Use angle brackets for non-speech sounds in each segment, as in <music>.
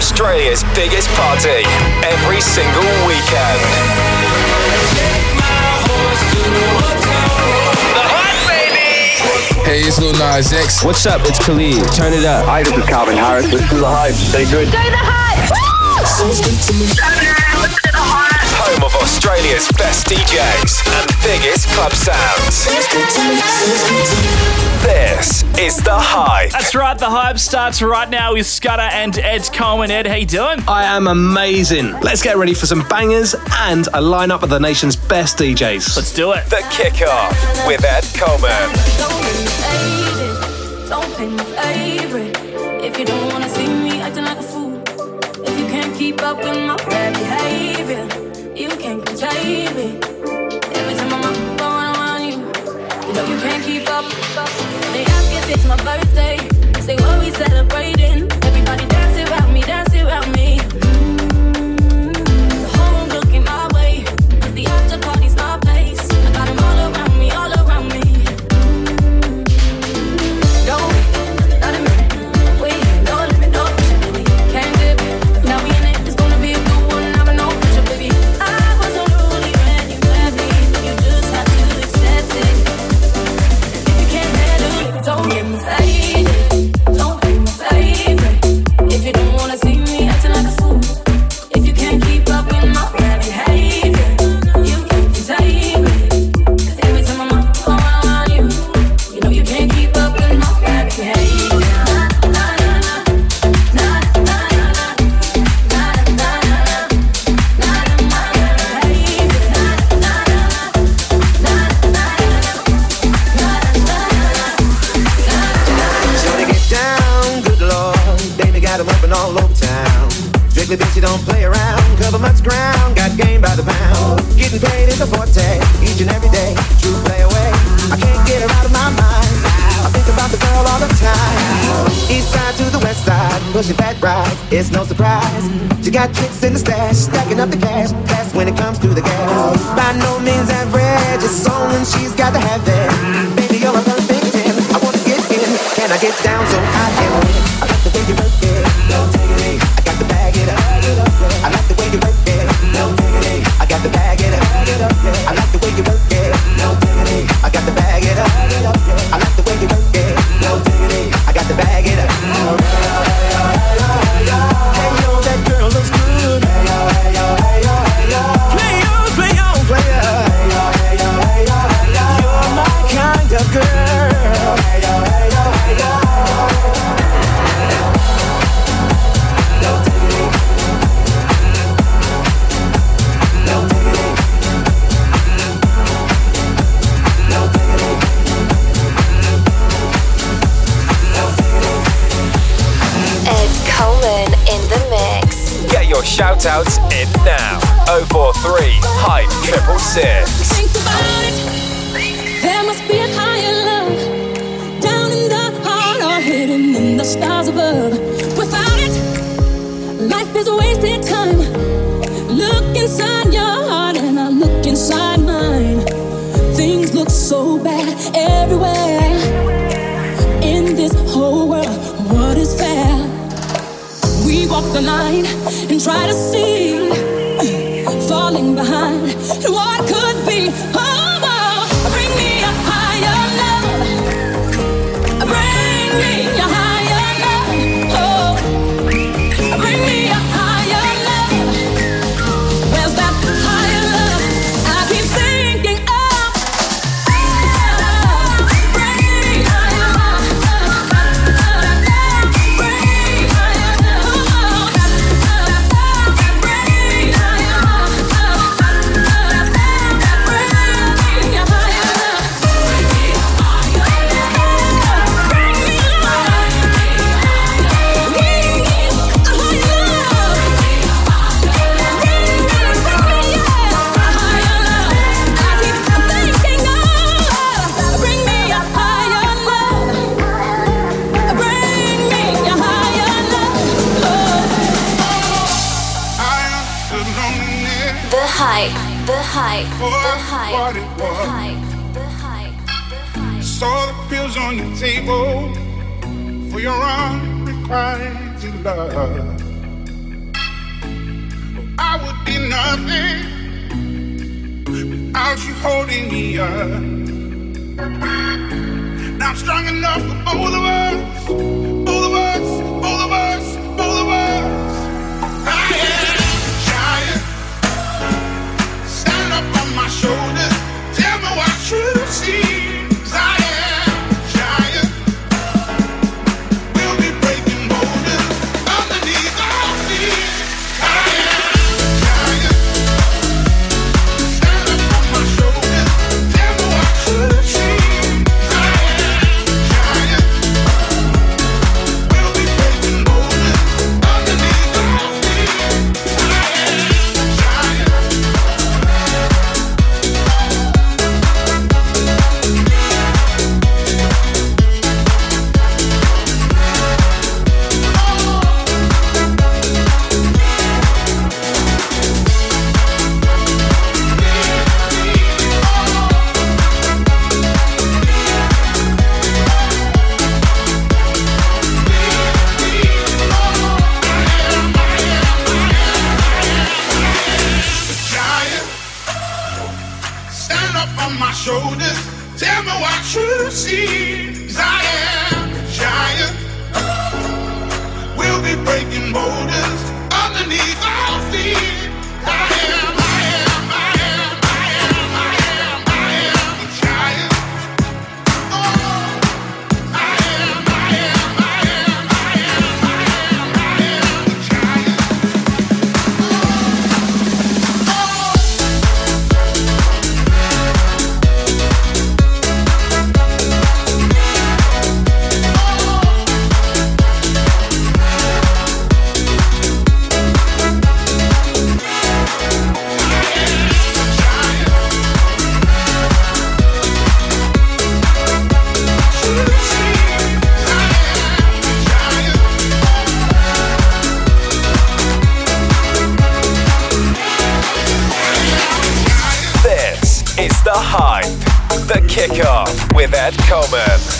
Australia's biggest party every single weekend. Hey, it's Lil Nas X. What's up? It's Khalid. Turn it up. Hi, this is Calvin Harris. This is The Hype. Stay good. Go the hype! Home of Australia's best DJs and biggest club sounds. This is The Hype. That's right, the hype starts right now with Scudder and Ed Coleman. Ed, how you doing? I am amazing. Let's get ready for some bangers and a lineup of the nation's best DJs. Let's do it. The Kickoff with Ed Coleman. Don't play me faded. Don't play me favorite. If you don't wanna see me acting like a fool, if you can't keep up with my bad behavior, you can't contain me. Every time I'm up going around you, you know you can't keep up. They ask if it's my birthday, say what we celebrating. Strictly bitch, you don't play around. Cover much ground, got game by the pound. Getting paid is a forte, each and every day. True play away. I can't get her out of my mind. I think about the girl all the time. East side to the west side, pushing fat rides. It's no surprise. She got tricks in the stash, stacking up the cash. That's when it comes to the gas. By no means average, it's on she's got to have it. Baby, you're a perfect ten. I wanna get in. Can I get down so I can the line and try to see Ed Coleman.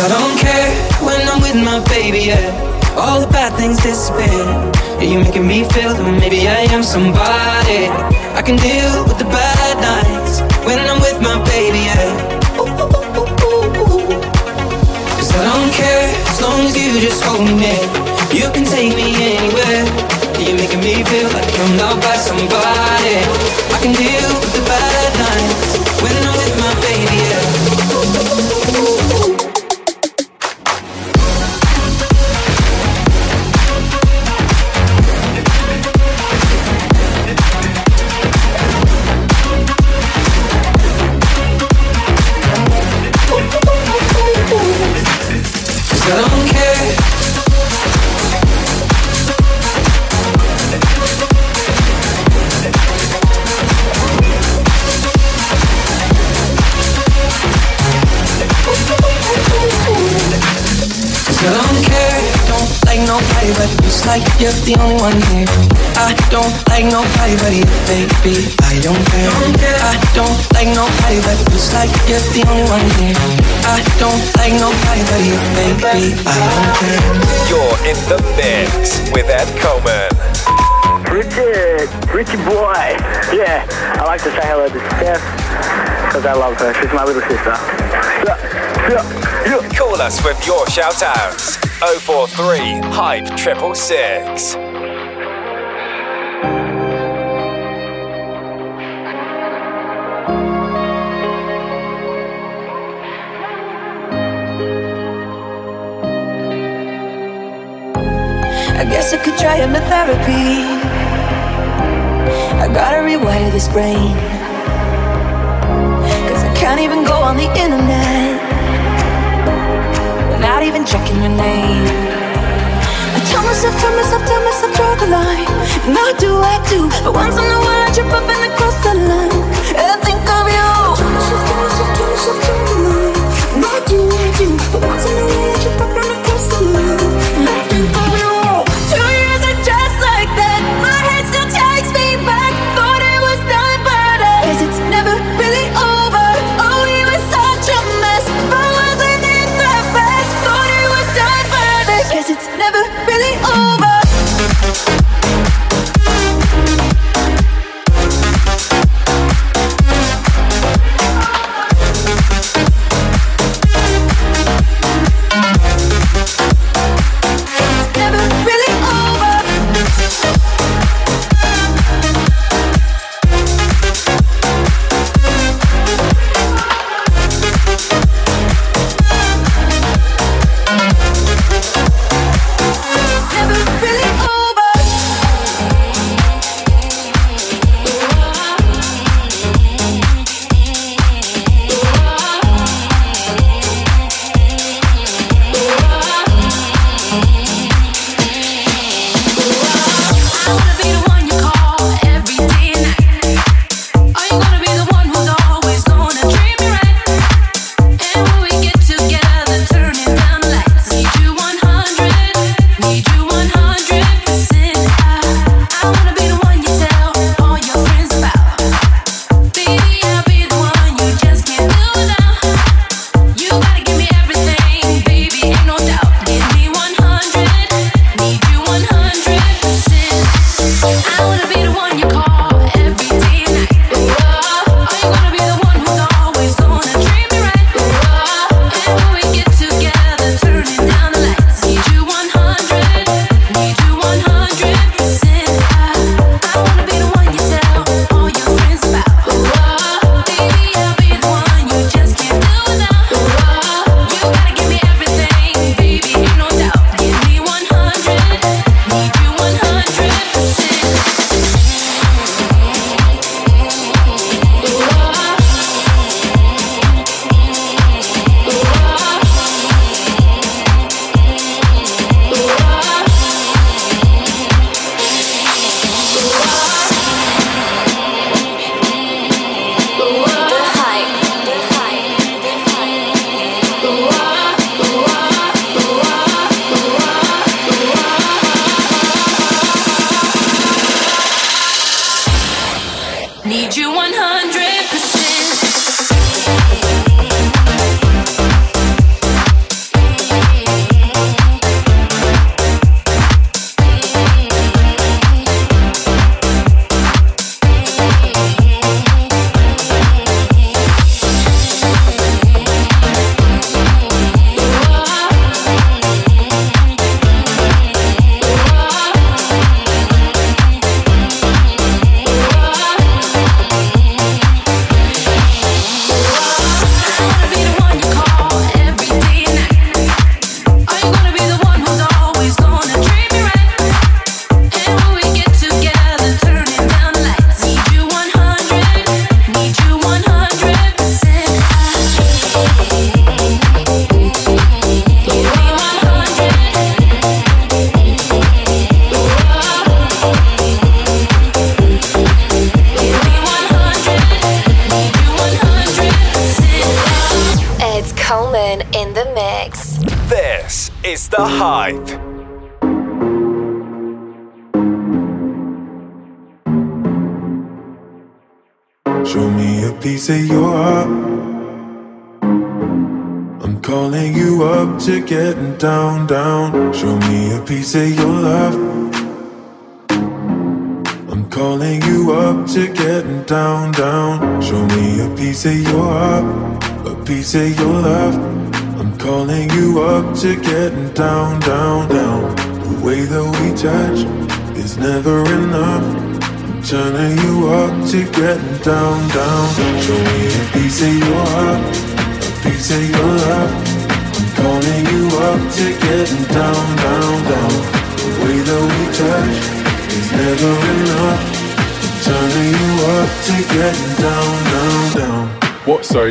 I don't care when I'm with my baby, yeah. All the bad things disappear. Yeah, you're making me feel that maybe I am somebody. I can deal with the bad nights when I'm with my baby, yeah. Cause I don't care as long as you just hold me near. You can take me anywhere. You're making me feel like I'm loved by somebody. I can deal with the bad nights nobody like you're the only one here. I don't like nobody but you, baby. I don't care. I don't like nobody but it's like you're the only one here. I don't like nobody but you, baby. I don't care. You're in the mix with Ed Coleman. Richard, Richie boy. Yeah, I like to say hello to Steph because I love her. She's my little sister. Yeah, yeah, yeah. Call us with your shout outs. 043 Hype 666. I guess I could try hypnotherapy. I gotta rewire this brain. Cause I can't even go on the internet without even checking your name. I tell myself, tell myself, tell myself, draw the line. I do, I do. But once in a while I trip up and I cross the line. I think of you. Tell myself, tell myself, tell myself, draw the line. And I do, I do. But once in a while I trip up and I cross the line. I think of you.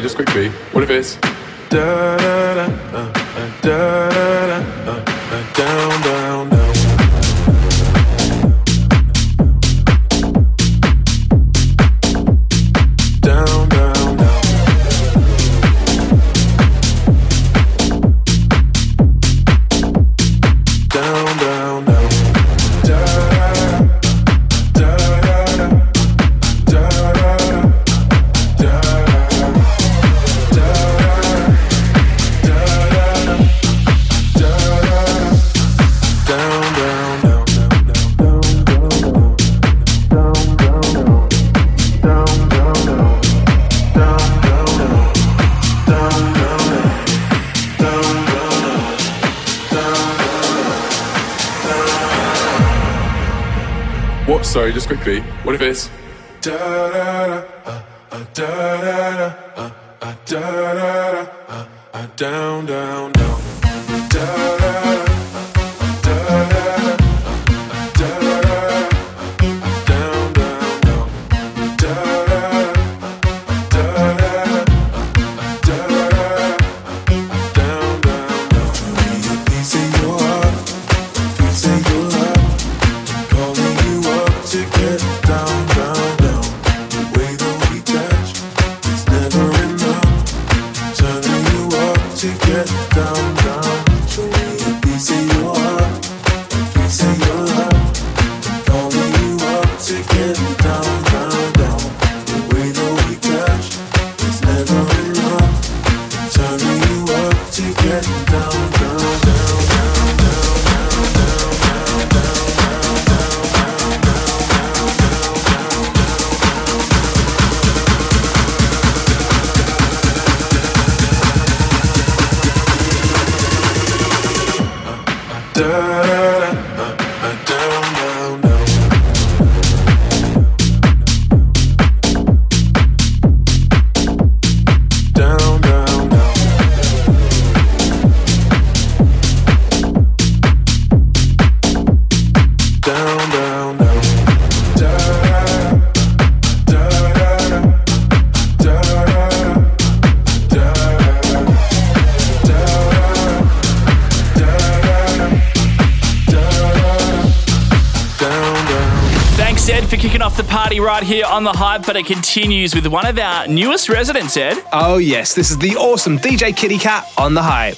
Just quickly. What if it's Da What if it's on The Hype, but it continues with one of our newest residents, Ed. Oh, yes, this is the awesome DJ Kitty Cat on the hype.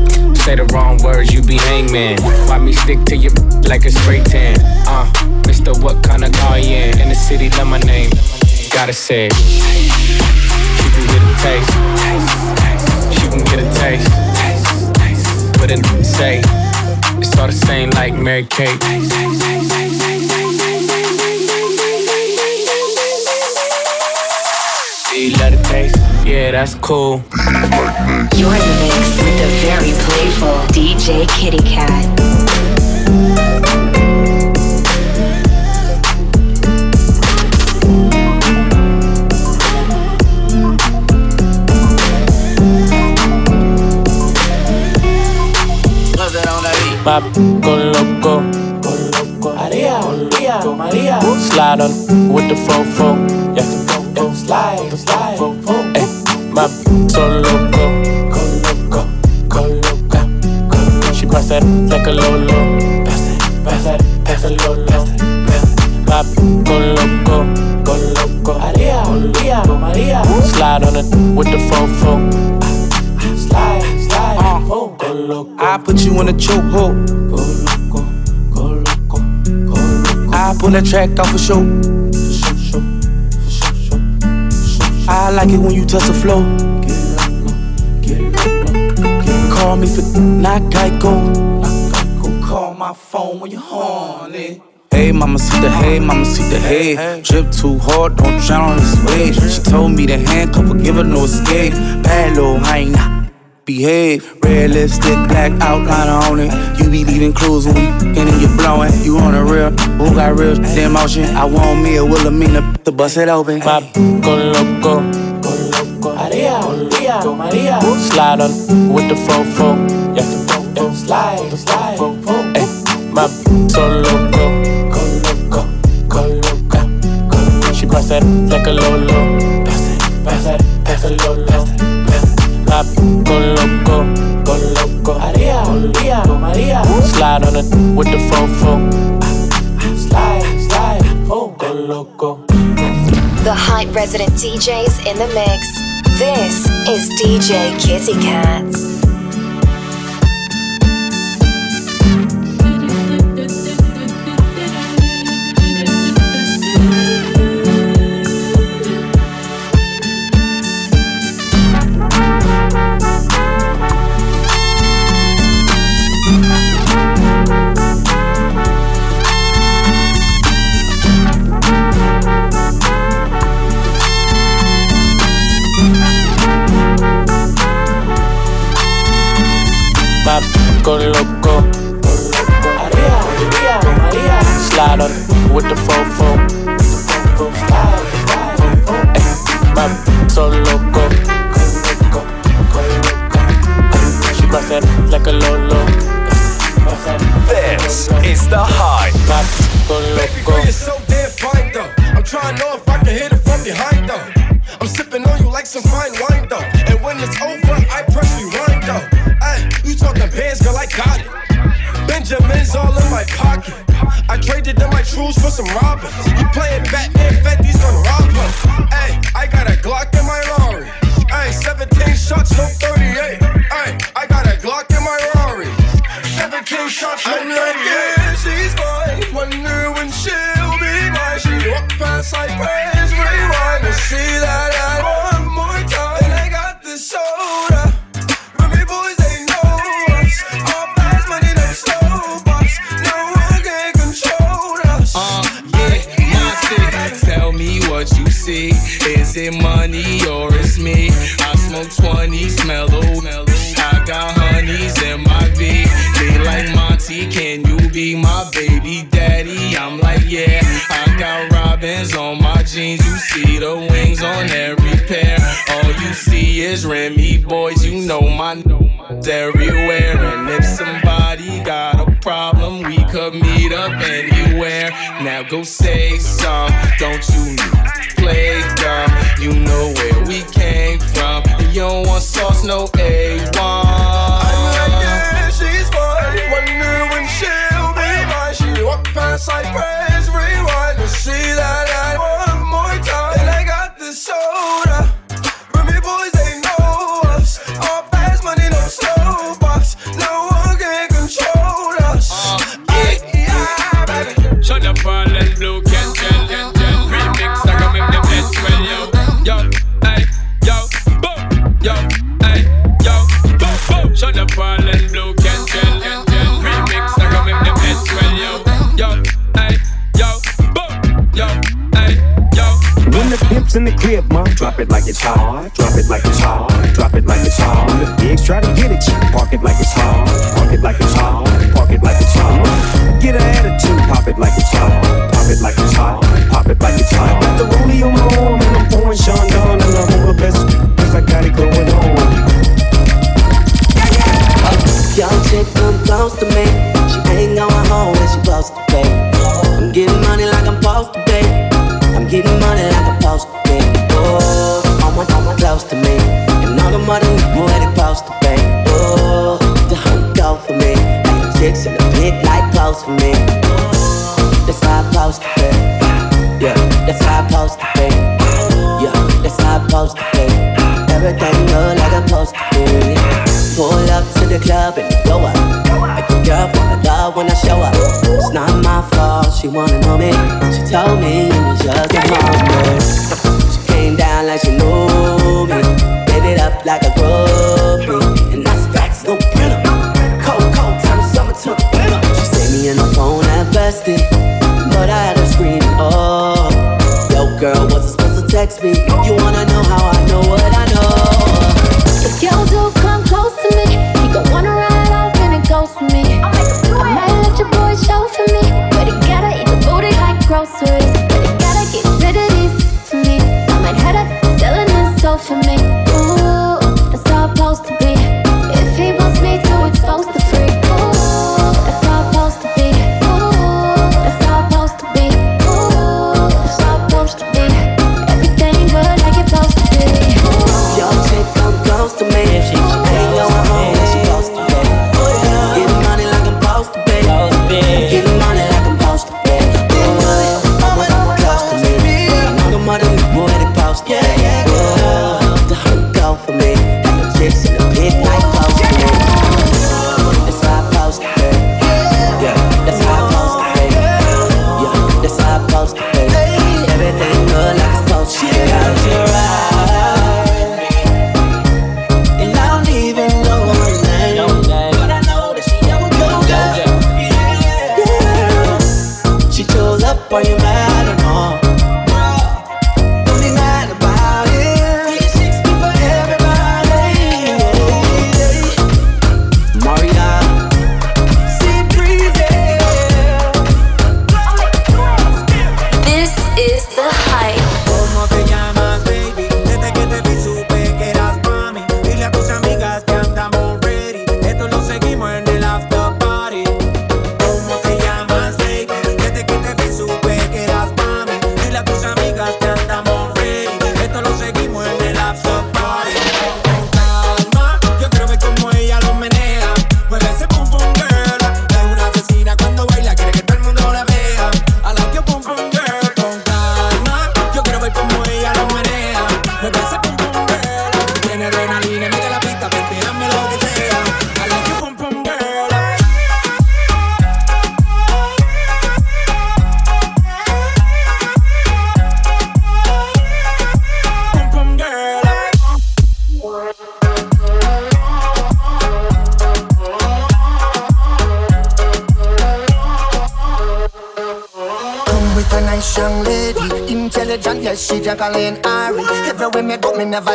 Say the wrong words, you be hangman. Why me stick to you <laughs> like a spray tan? Uh, Mr. What kind of car you in? In the city, love my name. Gotta say it. She can get a taste. She can get a taste. What it say? It's all the same like Mary Kate. Yeah, that's cool. You're in the mix with the very playful DJ Kitty Cat. My go loco, go loco. Maria, Maria, Maria. Slide on with the fofo, yeah. yeah. So loco, go loco, go loca, go loca. She bust that like a lolo, pass that, pass that, pass that lolo. My go loco, go loco. Maria, Maria, Maria. Slide on it with the fofo. Slide, slide, oh, go loco. I put you in a chokehold. Go loco, go loco, go loco. I pull that track off for show. I like it when you touch the flow. Call me for not Geico. Call my phone when you're horny. Hey, mama, see the hey, mama, see the hey. Drip too hard, don't drown on this wave. She told me to handcuff her, give her no escape. Bad little hyena, behave. Red lipstick, black outliner on it. You be leaving clues when we f***ing and you blowing. You on the real, who got real shit in motion? I want me a Wilhelmina to bust it open. My go loco, go loco. Maria, Maria, Maria. Slide on with the fofo, yeah. yeah. Slide, slide, Ay, my so loco, go loco, go loca, go loca. She bust that like a lolo, pass that, pass that, pass that lolo. My go loco, go loco. Maria, Maria, Maria. Slide on it with the fofo. Slide, slide, oh, go loco. The hype resident DJs in the mix. This is DJ Kitty Cats. My go go say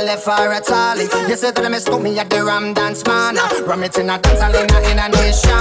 left for a tally. You say that I mistook me at the Ram Dance Man. Ram it in a dance, in a nation.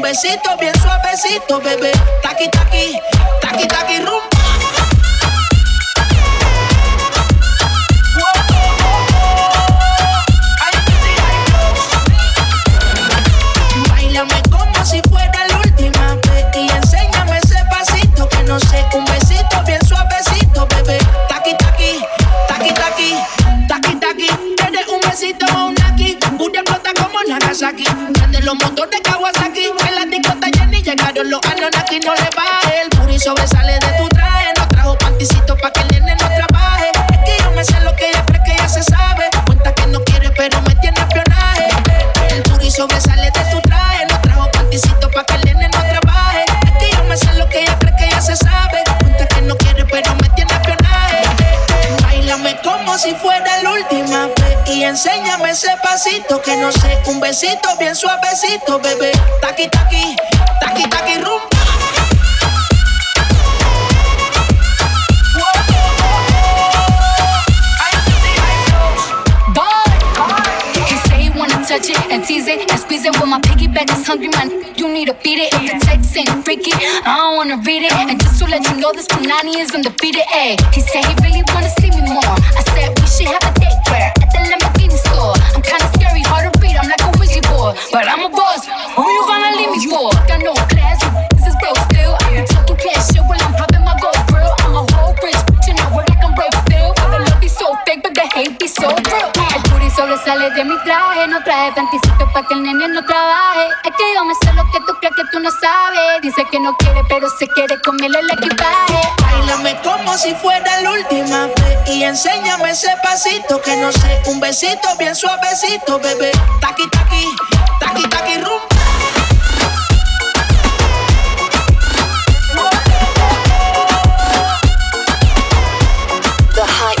un besito bien suavecito, bebé. Taqui, taqui, taqui, taqui, rumbo. que no sé, un besito bien suavecito, bebé. Taqui, taqui, taqui, taqui, rumbo. back is hungry, man. You need to beat it. If the text ain't freaky, I don't wanna read it. And just to let you know, this Panani is undefeated. Ay, he said he really wanna see me more. I said we should have a date where at the Lamborghini store. I'm kinda scary, hard to read. I'm like a wizard boy, but I'm a boss. Who you gonna leave me for? I got no class. This is broke still. I be talking cash shit while I'm popping my gold grill. I'm a whole rich bitch and I work like I'm broke still. But the love be so fake, but the hate be so real. y sobresale de mi traje. No traje panticito pa' que el nene no trabaje. Es que yo me sé lo que tú crees que tú no sabes. Dice que no quiere, pero se quiere comerle el equipaje. Bailame como si fuera la última. Y enséñame ese pasito que no sé. Un besito bien suavecito, bebé. Taqui, taqui, taqui, taqui, rumbo.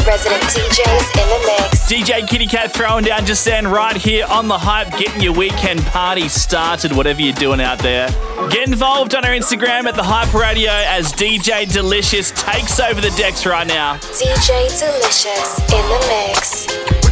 resident DJs in the mix. DJ Kitty Cat throwing down just then, right here on the hype, getting your weekend party started, whatever you're doing out there. Get involved on our Instagram at the Hype Radio as DJ Delicious takes over the decks right now. DJ Delicious in the mix.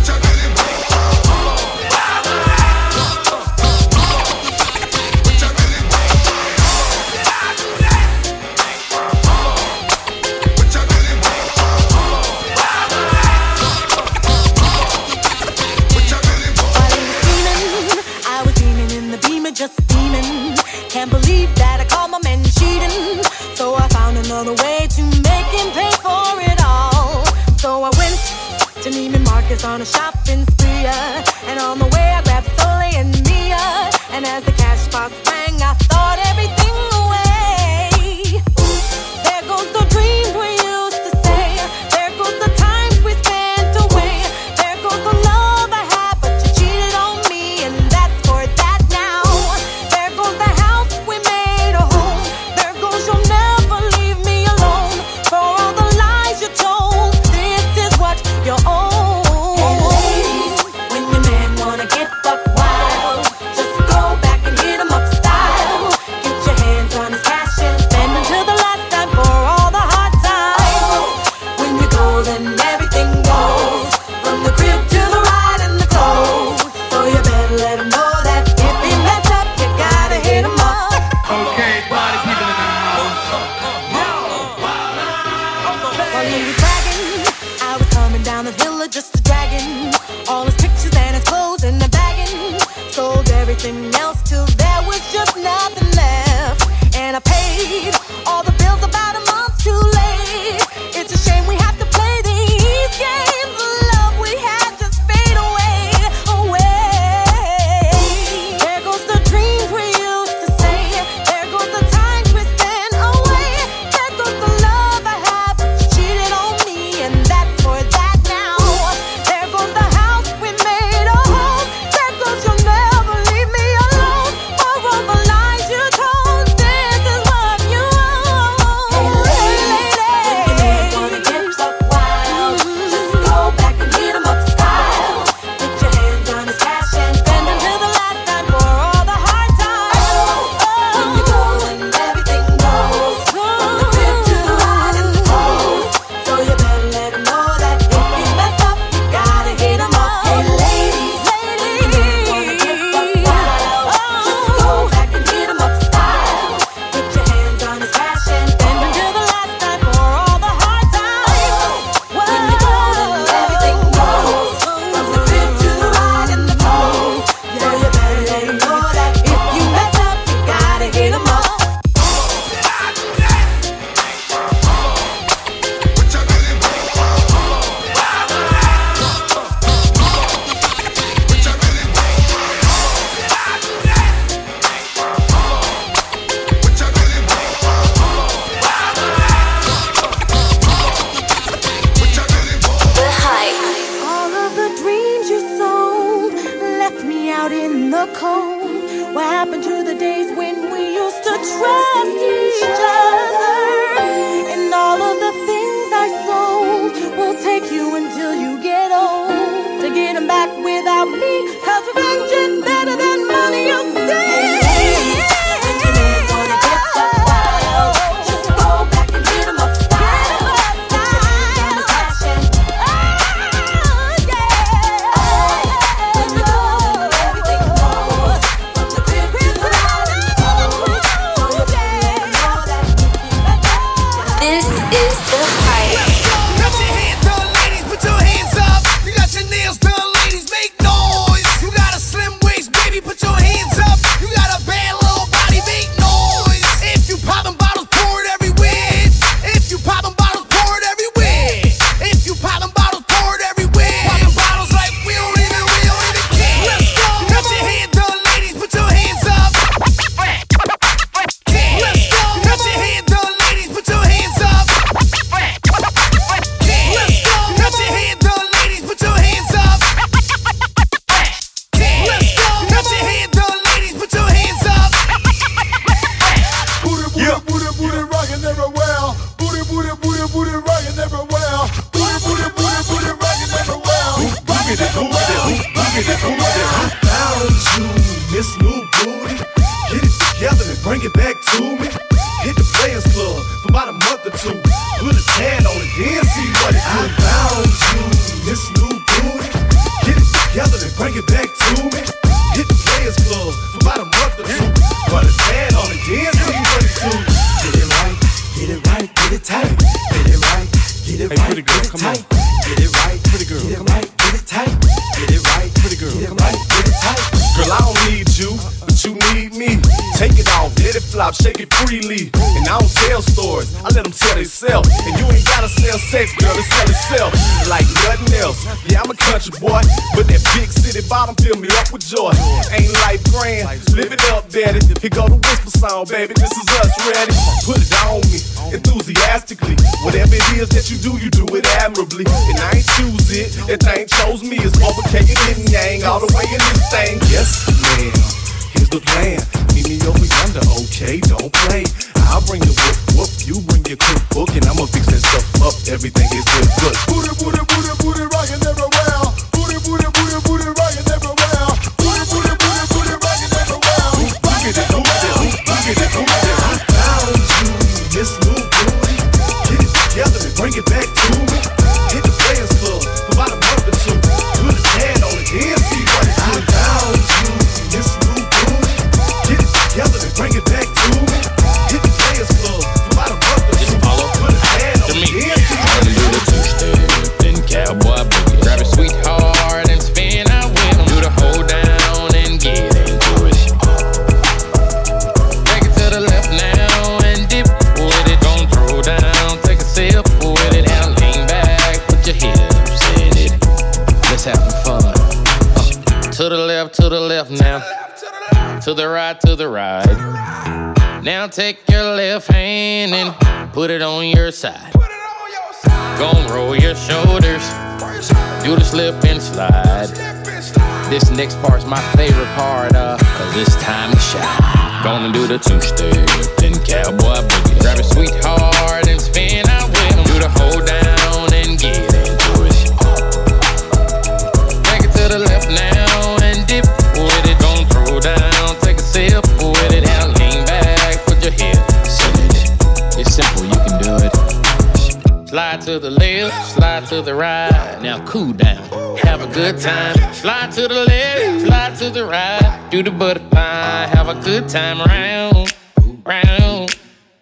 on a shopping spree, and on the slide. This next part's my favorite part, uh, of, cause it's time to shine. Gonna do the two step, then cowboy boogie. Grab a sweetheart and spin out with him. Do the hold down and get into it. Take it to the left now and dip with it. Gonna throw down, take a sip with it. and lean back, put your head. It's simple, you can do it. Slide to the left to the right. Now cool down. Have a good time. Slide to the left, slide to the right. Do the butterfly. Have a good time. Round, round,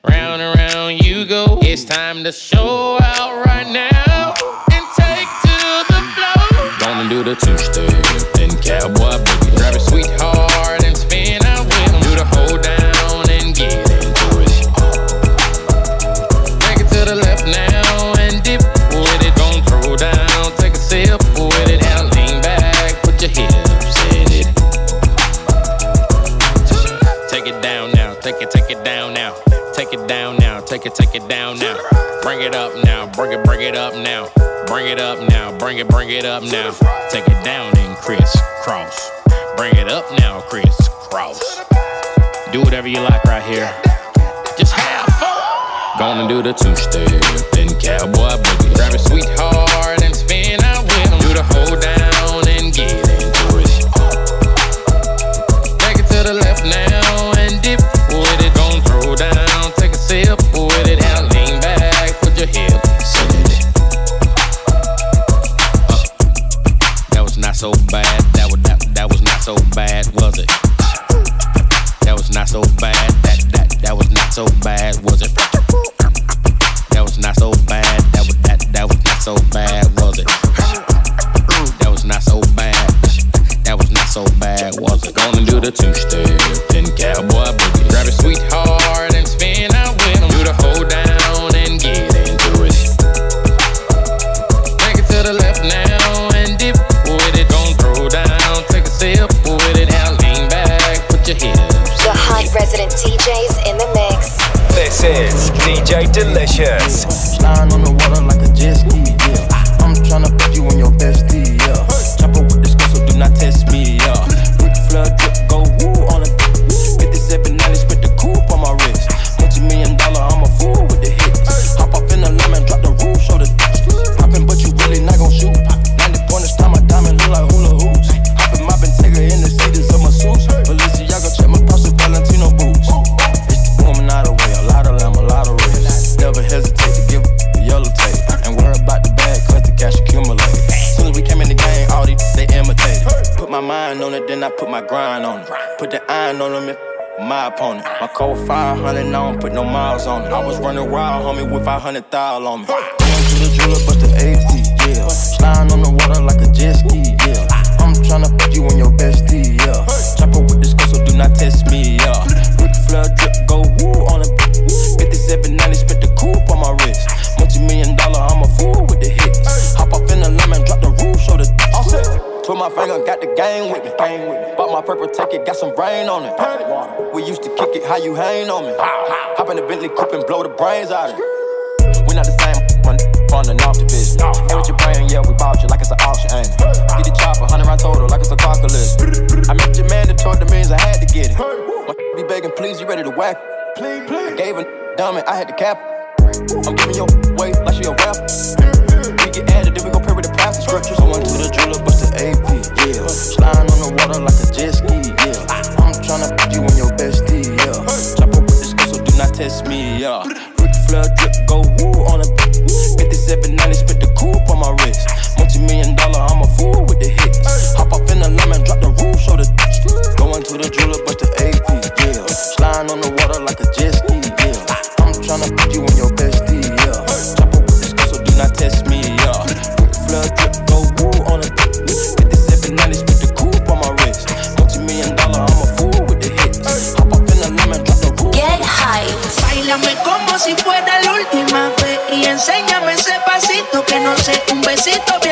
round and round you go. It's time to show out right now and take to the floor. Gonna do the two step and cowboy boogie. Grab a sweetheart. it up now, bring it, bring it up now, bring it up now, bring it, bring it up now. Take it down and crisscross. Bring it up now, crisscross. Do whatever you like right here. Just have fun. Gonna do the two step, then cowboy boogie. Grab a sweetheart and spin out with him. Do the whole dance. so bad. That that that was not so bad, was it? That was not so bad. That was that that was not so bad, was it? That was not so bad. That was not so bad, was it? Gonna do the two step, then cowboy boogie. Grab your sweetheart and DJ Delicious. On the water like a jet ski, yeah. I'm trying to put you on your best wild, with 500 thou on me. Going to the jeweler, bust the AP, yeah. Sliding on the water like a jet ski, yeah. I'm tryna put you on your bestie, yeah. Chopper with this girl, so do not test me, yeah. Ric Flair drip, go woo on a 5790, spent the coupe on my wrist. Multi million dollar, I'm a fool with the hits. Hop up in the lemon, drop the roof, show the Put my finger, got the game with me. Bought my purple ticket, got some rain on it. We used to kick it, how you hang on me. Bentley coupe and blow the brains out of. We not the same, run on and off the business. Ain't with your brain, yeah, we bought you like it's an auction, ain't it? Get the chopper, 100 round total, like it's a list. I met your man that told the means I had to get it. My be begging, please, you ready to whack? Please, please. I gave a dumb it, I had to cap. I'm giving your way like she a rap. We get added, then we gon' pray with the past scriptures. I went to the jeweler, yeah. Ric Flair drip, go woo on a 5790, spent the coupe on my wrist. Multi million dollar, I'm a fool with the hits. Hop up in the lemon, drop the roof, show the Going to the jeweler, necesito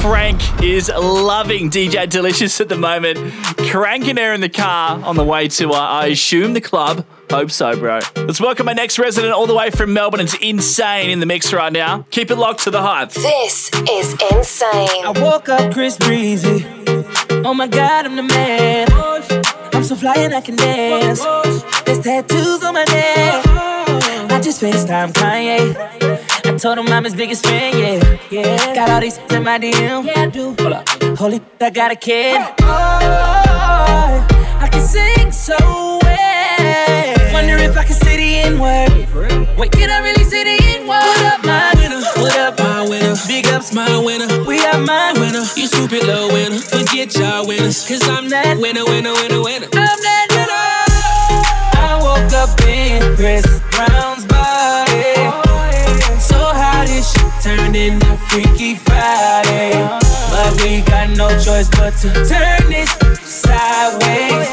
Frank is loving DJ Delicious at the moment. Cranking her in the car on the way to, uh, I assume, the club. Hope so, bro. Let's welcome my next resident all the way from Melbourne. It's insane in the mix right now. Keep it locked to the hype. This is insane. I woke up Chris Breezy. Oh my god, I'm the man. I'm so fly and I can dance. There's tattoos on my neck. I just FaceTime Kanye. Told him I'm his biggest fan, yeah. Yeah. Got all these in my DM. Yeah, I do. Hold up. Holy, I got a kid. Oh, I can sing so well. Wonder if I can say the N word. Wait, can I really say the N word? What up, my winner? What up, my winner? Big ups, my winner. We are my winner. You stupid little winner. Forget y'all winners. Cause I'm that winner, winner, winner, winner. I'm that winner. I woke up in Chris Brown's shit turned Freaky Friday. But we got no choice but to turn this sideways.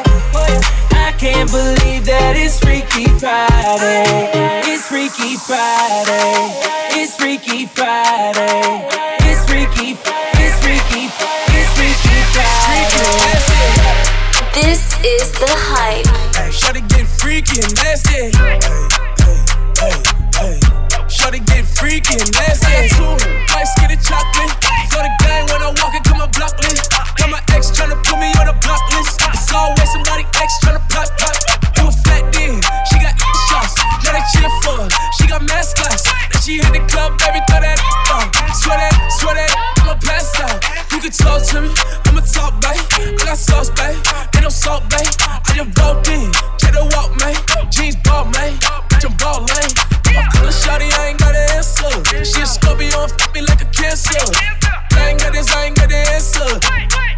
I can't believe that it's Freaky Friday. It's Freaky Friday. It's Freaky Friday. It's Freaky. It's Freaky. It's Freaky Friday. This is the hype. Hey, shawty get freaky and nasty. Hey, hey, hey, Shawty get freaky and nasty. White skinny chocolate. For the gang when I walk into my block list. Got my ex tryna put me on a block list. It's always somebody ex tryna pop pop. You a fat then. She got shots. Now they cheer for her. She got mascots. And she hit the club, baby, throw that out. Swear that, swear that, I'ma pass out. You can talk to me, I'ma talk, babe. I got sauce, babe. Ain't no salt, babe. I just walked in, check the walk, man. Jeans ball, man. Bitch, I'm ball lane. Tell shawty I ain't got an answer. She a Scorpio and fuck me like a cancer. I ain't got this, I ain't got the answer.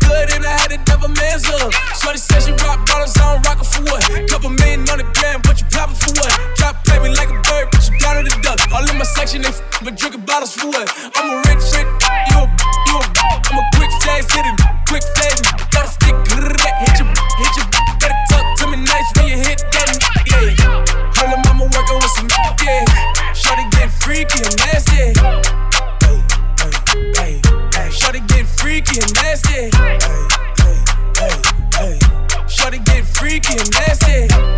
Good and I had to never man's up. Shorty said she rock bottles, I don't rock it for what? Couple million on the gram, but you poppin' for what? Drop to play me like a bird, but you down in the duck. All in my section, they f- but drinking bottles for what? I'm a rich, rich, you a, you a, I'm a quick fast hitting, quick fast, got a stick, freaky and nasty. Hey, hey, hey, hey. Shorty get freaky and nasty. Hey, hey, hey, hey. Shorty get freaky and nasty. Hey,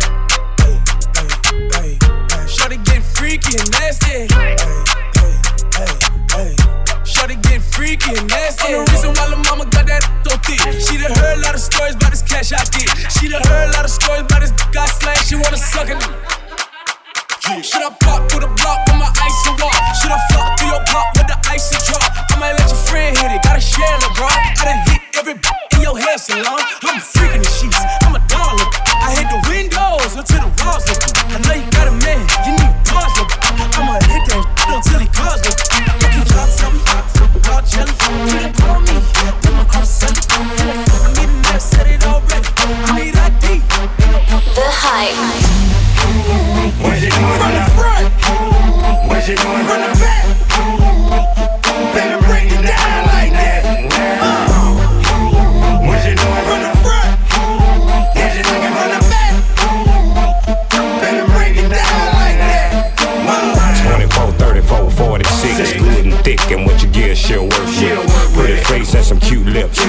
hey, hey, hey. Shorty get freaky and nasty. Hey, hey, hey, hey. Shorty get freaky and nasty. I'm the reason why the mama got that so thick. She done heard a lot of stories about this cash I get. She done heard a lot of stories about this guy slang. She wanna suck it. Yeah. Should I pop through the block with my ice and walk? Should I flop through your block with the ice and drop? I might let your friend hit it, gotta share the bro. I done hit every b- in your hair salon. I'm freaking the sheets, I'm a dollar. I hit the windows until the walls look. I know you got a man, you need bars look. I'ma hit that shit until he calls look. Looking y'all tell me, y'all jealous. You done call me, then my cross selling. You done fuck me, man, said it already. I need ID. The hype doing from the front? What you doing from the back? Better break it down like that. Uh. What you doing from the front? What you doing from the back? Better break it down like that. Uh. 24, 34, 46. Good and thick, and she'll work with. Pretty face and some cute lips.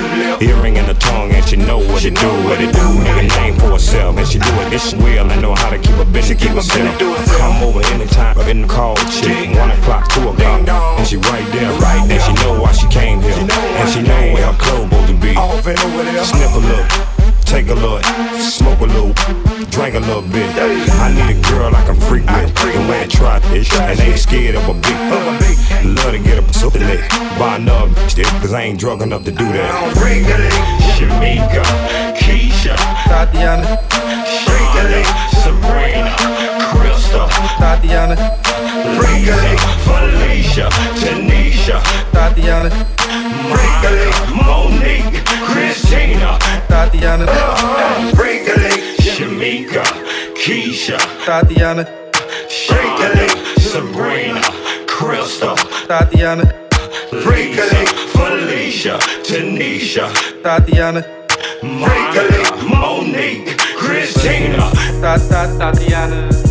Earring and a tongue, and she know what to do. What it do. Make a name for herself, and she do it this well. I know how to keep a business, keep herself. Come over anytime, but in the call chick. One o'clock, two o'clock, and she right there, right there. She know why she came here, and she know where her clothes supposed to be. Sniff a little. Take a look, smoke a little, drink a little bit. I need a girl I can freak with, and wear try this, and ain't scared of a beat. Love to get a pussy lick, buy another stick, cause I ain't drunk enough to do that. I don't bring the lick. Shamika, Keisha, Tatiana, Shakely, Sabrina, Crystal, Tatiana, Freaky, Felicia, Tanisha, Tatiana, Freaky, Monique, Christina, Tatiana, Freaky, Shamika, Keisha, Tatiana, Shakely, Sabrina, Crystal, Tatiana, Freaky, Felicia, Tanisha, Tatiana, Freaky, Monique, Christina. Tatiana,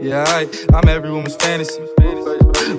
Yeah, I, I'm every woman's fantasy.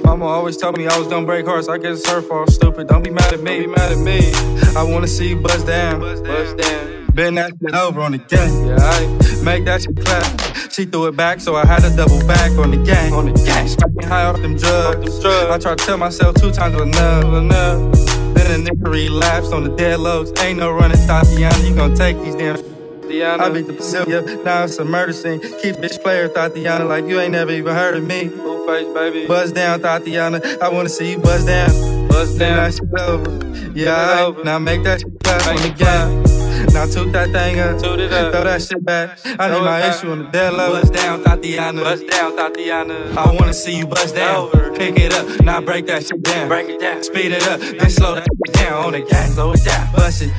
Mama always told me I was gonna break hearts. I guess it's her fault. Stupid. Don't be mad at me. Be mad at me. I wanna see you bust down. Bust down. Bend that shit over on the gang. Yeah, I make that shit clap. She threw it back, so I had to double back on the gang. On the gang. Smoking high off them drugs. I tried to tell myself two times was enough. enough. Then a nigga relapsed on the dead lows. Ain't no running, Thotiana. You gon' take these damn. I beat the Pacific, now it's a murder scene. Keep bitch player, Thotiana, like you ain't never even heard of me. Blueface, baby. Buzz down, Thotiana. I wanna see you buzz down. Buzz down. That shit over. Yeah, over. now make that shit clap on the game. Now toot that thing up. Toot it up. Throw that shit back. I need my issue on the dead low. Buzz down, Thotiana. Buzz down, Thotiana. I wanna see you bust down. Pick it up. Now break that shit down. Break it down. Speed it up. Then slow that shit down on the gang. Slow it down. Bust it.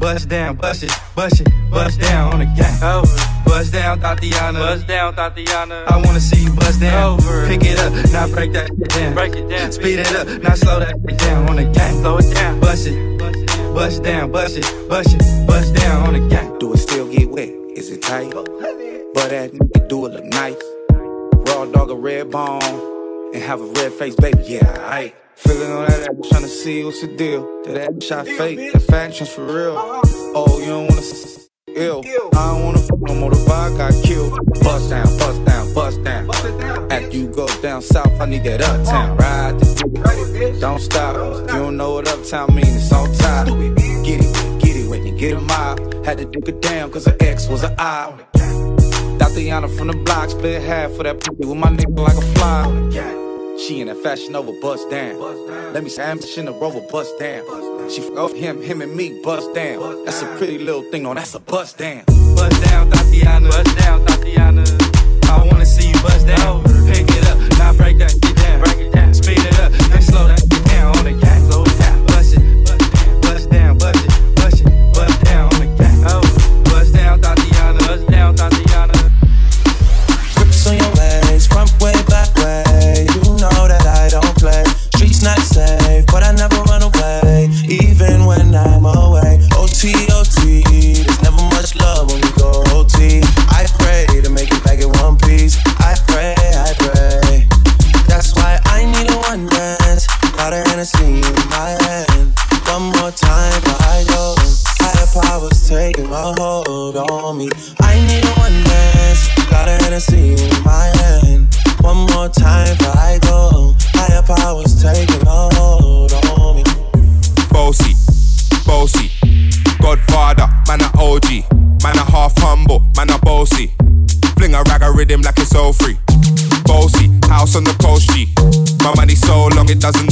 Bust down. Bust it. Bust it. Bust down on the gang. Over. Bust down, Thotiana. Bust down, Thotiana. I wanna see you bust down. Over. Pick it up. Now break that shit down. Break it down. Speed it up. Now slow that shit down on the gang. Slow it down. Bust it. Bust down. Bust it. Bust it. Bust down on the gang. Do it still get wet? Is it tight? But that nigga do it look nice. Raw dog a red bone and have a red face, baby. Yeah, I feeling on that ass, trying to see what's the deal. That ass shot fake, that faction's for real. Oh, you don't wanna s- ill? I don't wanna fuck no more. The vibe got killed. Bust down, bust down, bust down. After you go down south, I need that uptown. Ride the. Don't stop. You don't know what uptown means. It's on top. Get it, get it when you get a mob. Had to duke it down cause her ex was an eye. Thotiana from the block, split half for that pussy with my nigga like a fly. She in that fashion over bust down. Let me say I'm in a rover bust down. She f off him, him and me bust down. That's a pretty little thing, no, that's a bust down. Bust down, Thotiana. Bust down, Thotiana. I wanna see you bust down. Pick it up, now break that shit down. Break it down. Speed it up, then slow that it doesn't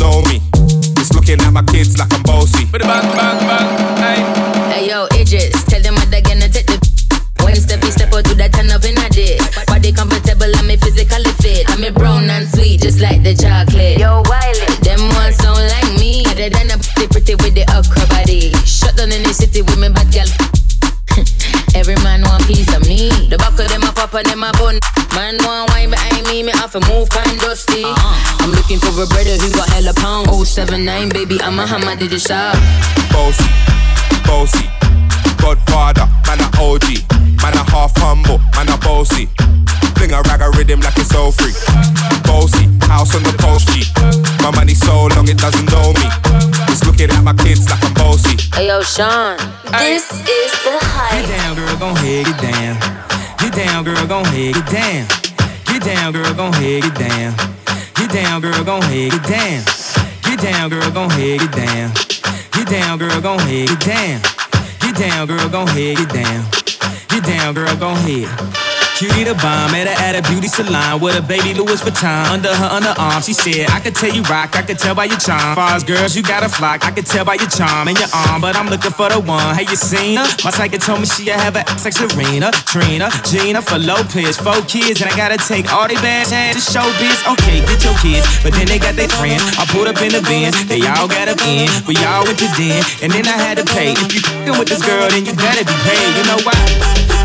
079, I'm a hammer, did you shop? Bossy, bossy. Godfather, man a OG. Man a half humble, man a bossy. Fling a rag a rhythm like it's all free. Bossy, house on the coast G. My money so long it doesn't know me. It's looking at my kids like I'm bossy. Hey yo, Sean. This is the hype. Get down, girl, gon' head, get down. Get down, girl, gon' head, get down. Get down, girl, gon' head, get down. Get down, girl, gon' head, get down. Get down, girl, gon' head, get down. Get down, girl, gon' head, get down. Get down, girl, gon' head, get down. Get down, girl, gon' head. Cutie the bomb, met her at a beauty salon with a baby Louis Vuitton under her underarm. She said, I could tell you rock, I could tell by your charm. Far as girls, you got a flock, I could tell by your charm and your arm, but I'm looking for the one. Hey, you seen her? My psychic told me she have a ex like Serena, Trina, Jennifer Lopez, four kids, and I gotta take all they bad to show biz. Okay, get your kids, but then they got their friends. I pulled up in the van, they all got up in, we all went to den, and then I had to pay. If you with this girl, then you gotta be paid. You know why?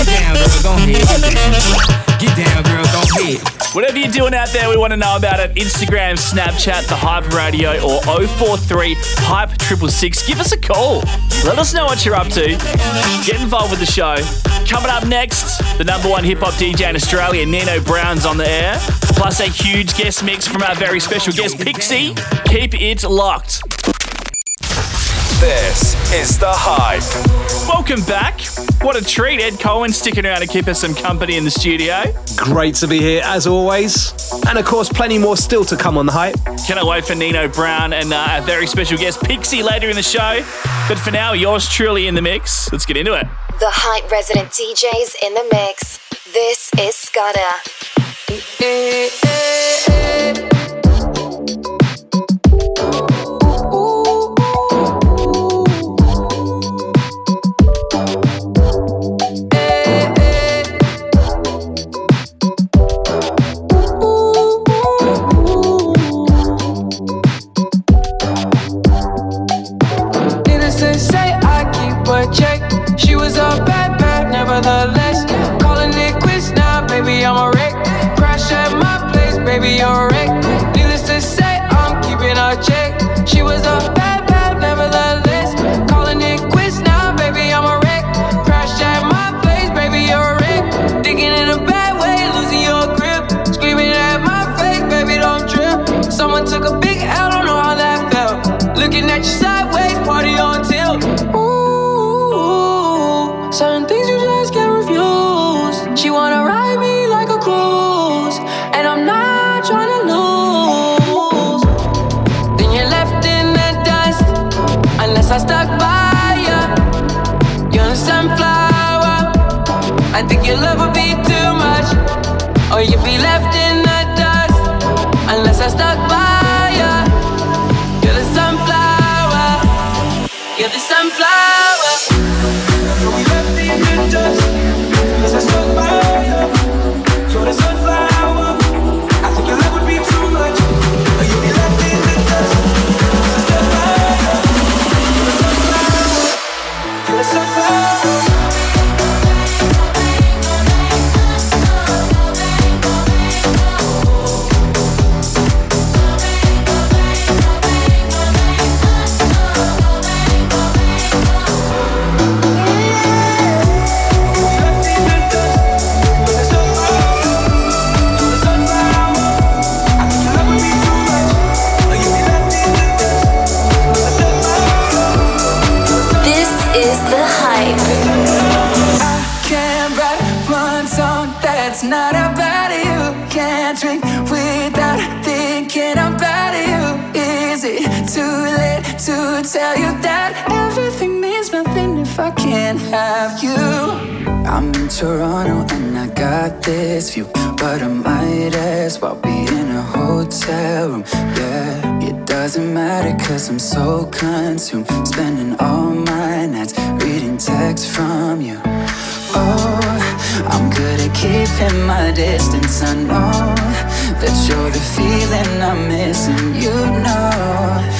Get down, girl, gon' head, get <laughs> down. Get down, girl, gon' head. Whatever you're doing out there, we want to know about it. Instagram, Snapchat, The Hype Radio, or 043 Hype 666. Give us a call. Let us know what you're up to. Get involved with the show. Coming up next, the number one hip hop DJ in Australia, Nino Brown's on the air. Plus a huge guest mix from our very special guest, Pixzie. Keep it locked. This is The Hype. Welcome back. What a treat. Ed Cohen sticking around to keep us some company in the studio. Great to be here as always. And of course, plenty more still to come on the hype. Cannot wait for Nino Brown and uh, our very special guest, Pixzie, later in the show. But for now, yours truly in the mix. Let's get into it. The hype resident DJs in the mix. This is Scudder. have you. I'm in Toronto and I got this view, but I might as well be in a hotel room. Yeah, it doesn't matter cause I'm so consumed, spending all my nights reading texts from you. Oh, I'm good at keeping my distance. I know that you're the feeling I'm missing, you know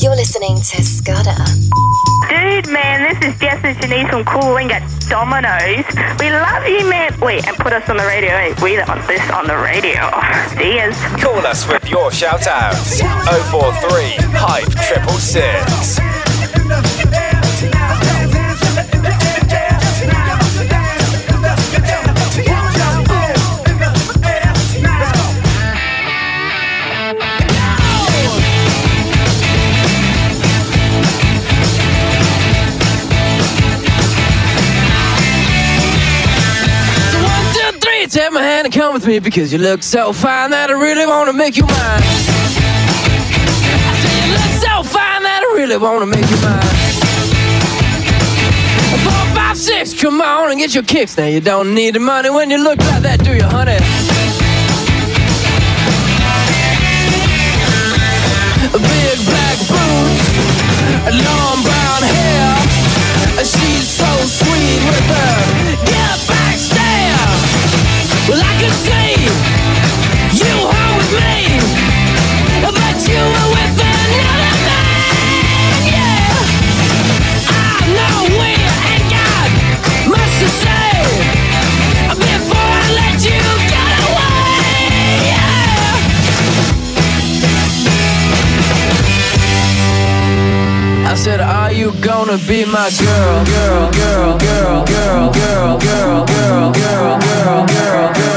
You're listening to Scudder. Dude, man, this is Jess and Janice from Cool Wing at Domino's. We love you, man. Wait, and put us on the radio. Wait, we want this on the radio. Cheers. Call us with your shout outs 043 Hype 666. My come with me because you look so fine that I really wanna make you mine. I say you look so fine that I really wanna make you mine. Four, five, six, come on and get your kicks. Now you don't need the money when you look like that, do you, honey? Big black boots, long brown hair. She's so sweet with her get back. Gonna be my girl? Girl, girl, girl, girl, girl, girl, girl, girl, girl, girl,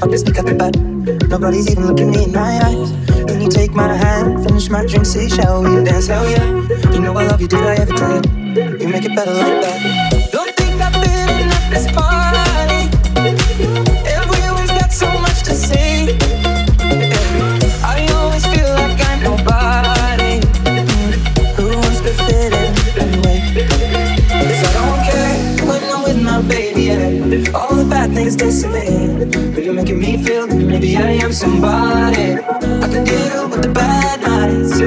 I can sneak out the back. Nobody's even looking me in my eyes. Then you take my hand, finish my drink, say, shall we dance? Hell yeah. You know I love you, did I ever tell you? You make it better like that. Don't think I've been at this party. Things disappear. But you're making me feel that maybe I am somebody. I can deal with the bad nights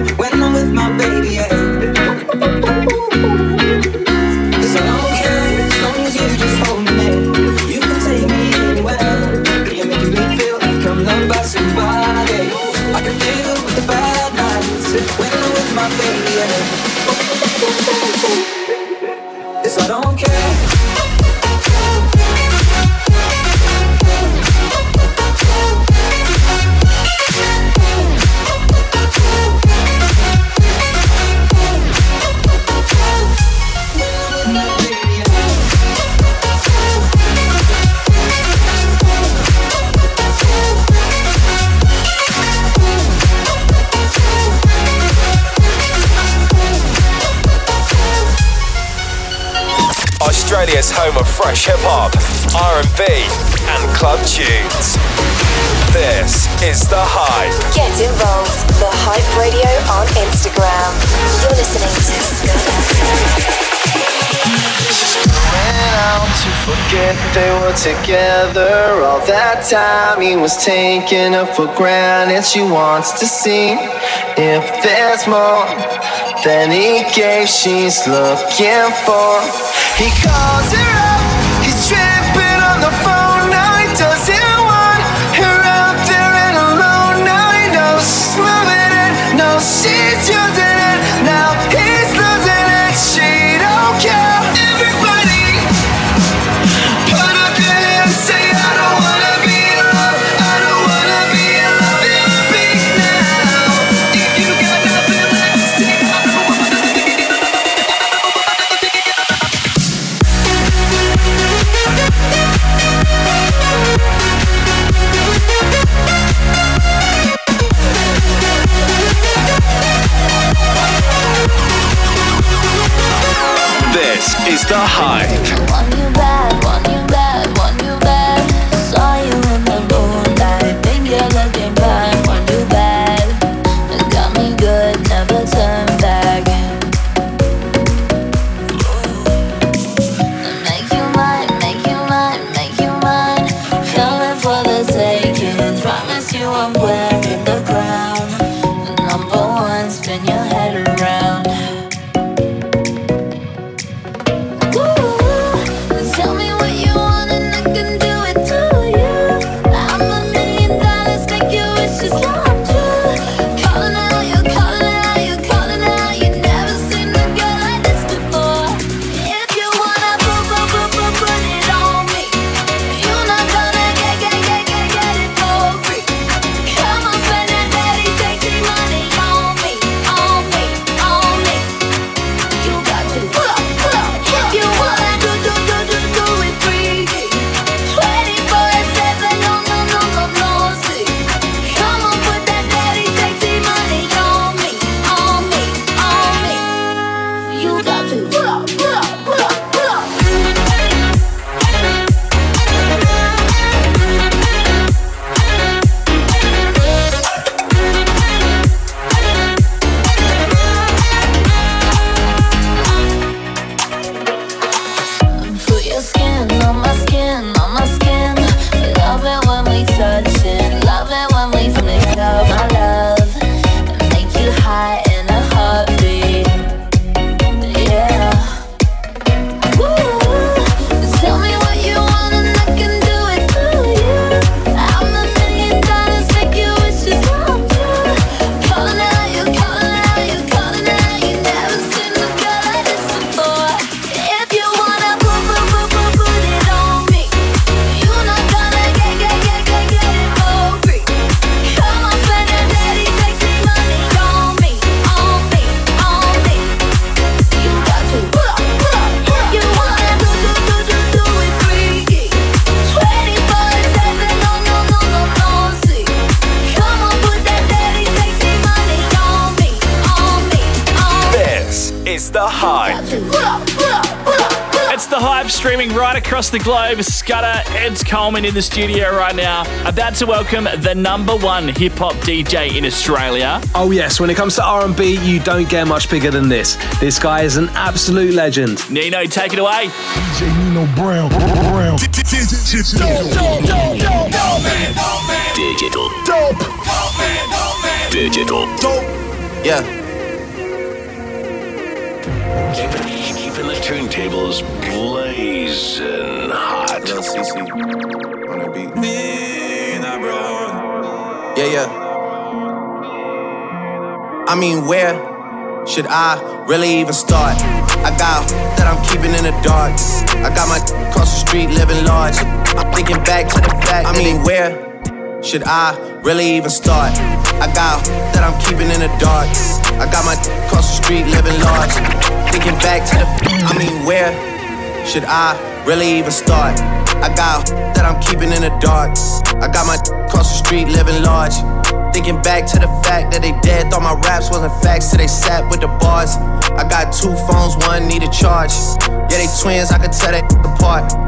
Australia's home of fresh hip hop, R&B, and club tunes. This is The Hype. Get involved. The Hype Radio on Instagram. You're listening to Went out to forget they were together. All that time he was taking her for granted. She wants to see if there's more than he gave. She's looking for. He calls her. Across the globe. Scudder, Ed Coleman in the studio right now, about to welcome the number one hip hop DJ in Australia. Oh yes, when it comes to R&B, you don't get much bigger than this. This guy is an absolute legend. Nino, take it away. DJ Nino Brown. Brown. Digital. Dope. Digital. Dope. Yeah. Turntables blazing hot. Lil CC on the beat. Yeah, yeah. I mean, where should I really even start? I got that I'm keeping in the dark. I got my across the street living large. I'm thinking back to the fact. I mean, where should I really even start? I got that I'm keeping in the dark. I got my across the street living large. Thinking back to the. I mean, where should I really even start? I got that I'm keeping in the dark. I got my across the street living large. Thinking back to the fact that they dead, thought my raps wasn't facts, till they sat with the bars. I got two phones, one need a charge. Yeah, they twins, I could tell they <laughs> apart.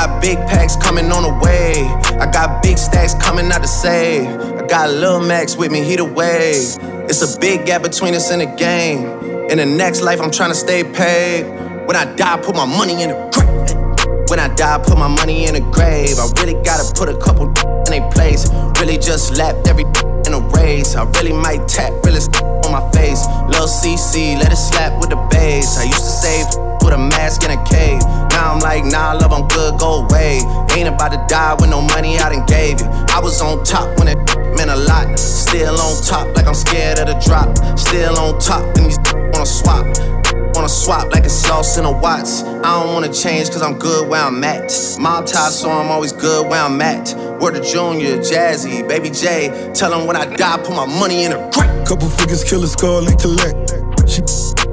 I got big packs coming on the way. I got big stacks coming out to save. I got Lil Max with me, he the wave. It's a big gap between us in the game. In the next life, I'm trying to stay paid. When I die, put my money in the grave. When I die, put my money in the grave. I really gotta put a couple <laughs> in a place. Really just lapped every <laughs> in a race. I really might tap really <laughs> on my face. Lil CC, let it slap with the bass. I used to save with a mask in a cave. Now I'm like, nah, love, I'm good, go away. Ain't about to die with no money I done gave you. I was on top when it <laughs> meant a lot. Still on top, like I'm scared of the drop. Still on top, and these <laughs> wanna swap. <laughs> Wanna swap like it's sauce in a Watts. I don't wanna change cause I'm good where I'm at. Mob tie, so I'm always good where I'm at. Word to Junior, Jazzy, Baby J. Tell them when I die, put my money in a crack. Couple figures, kill a skull and collect. She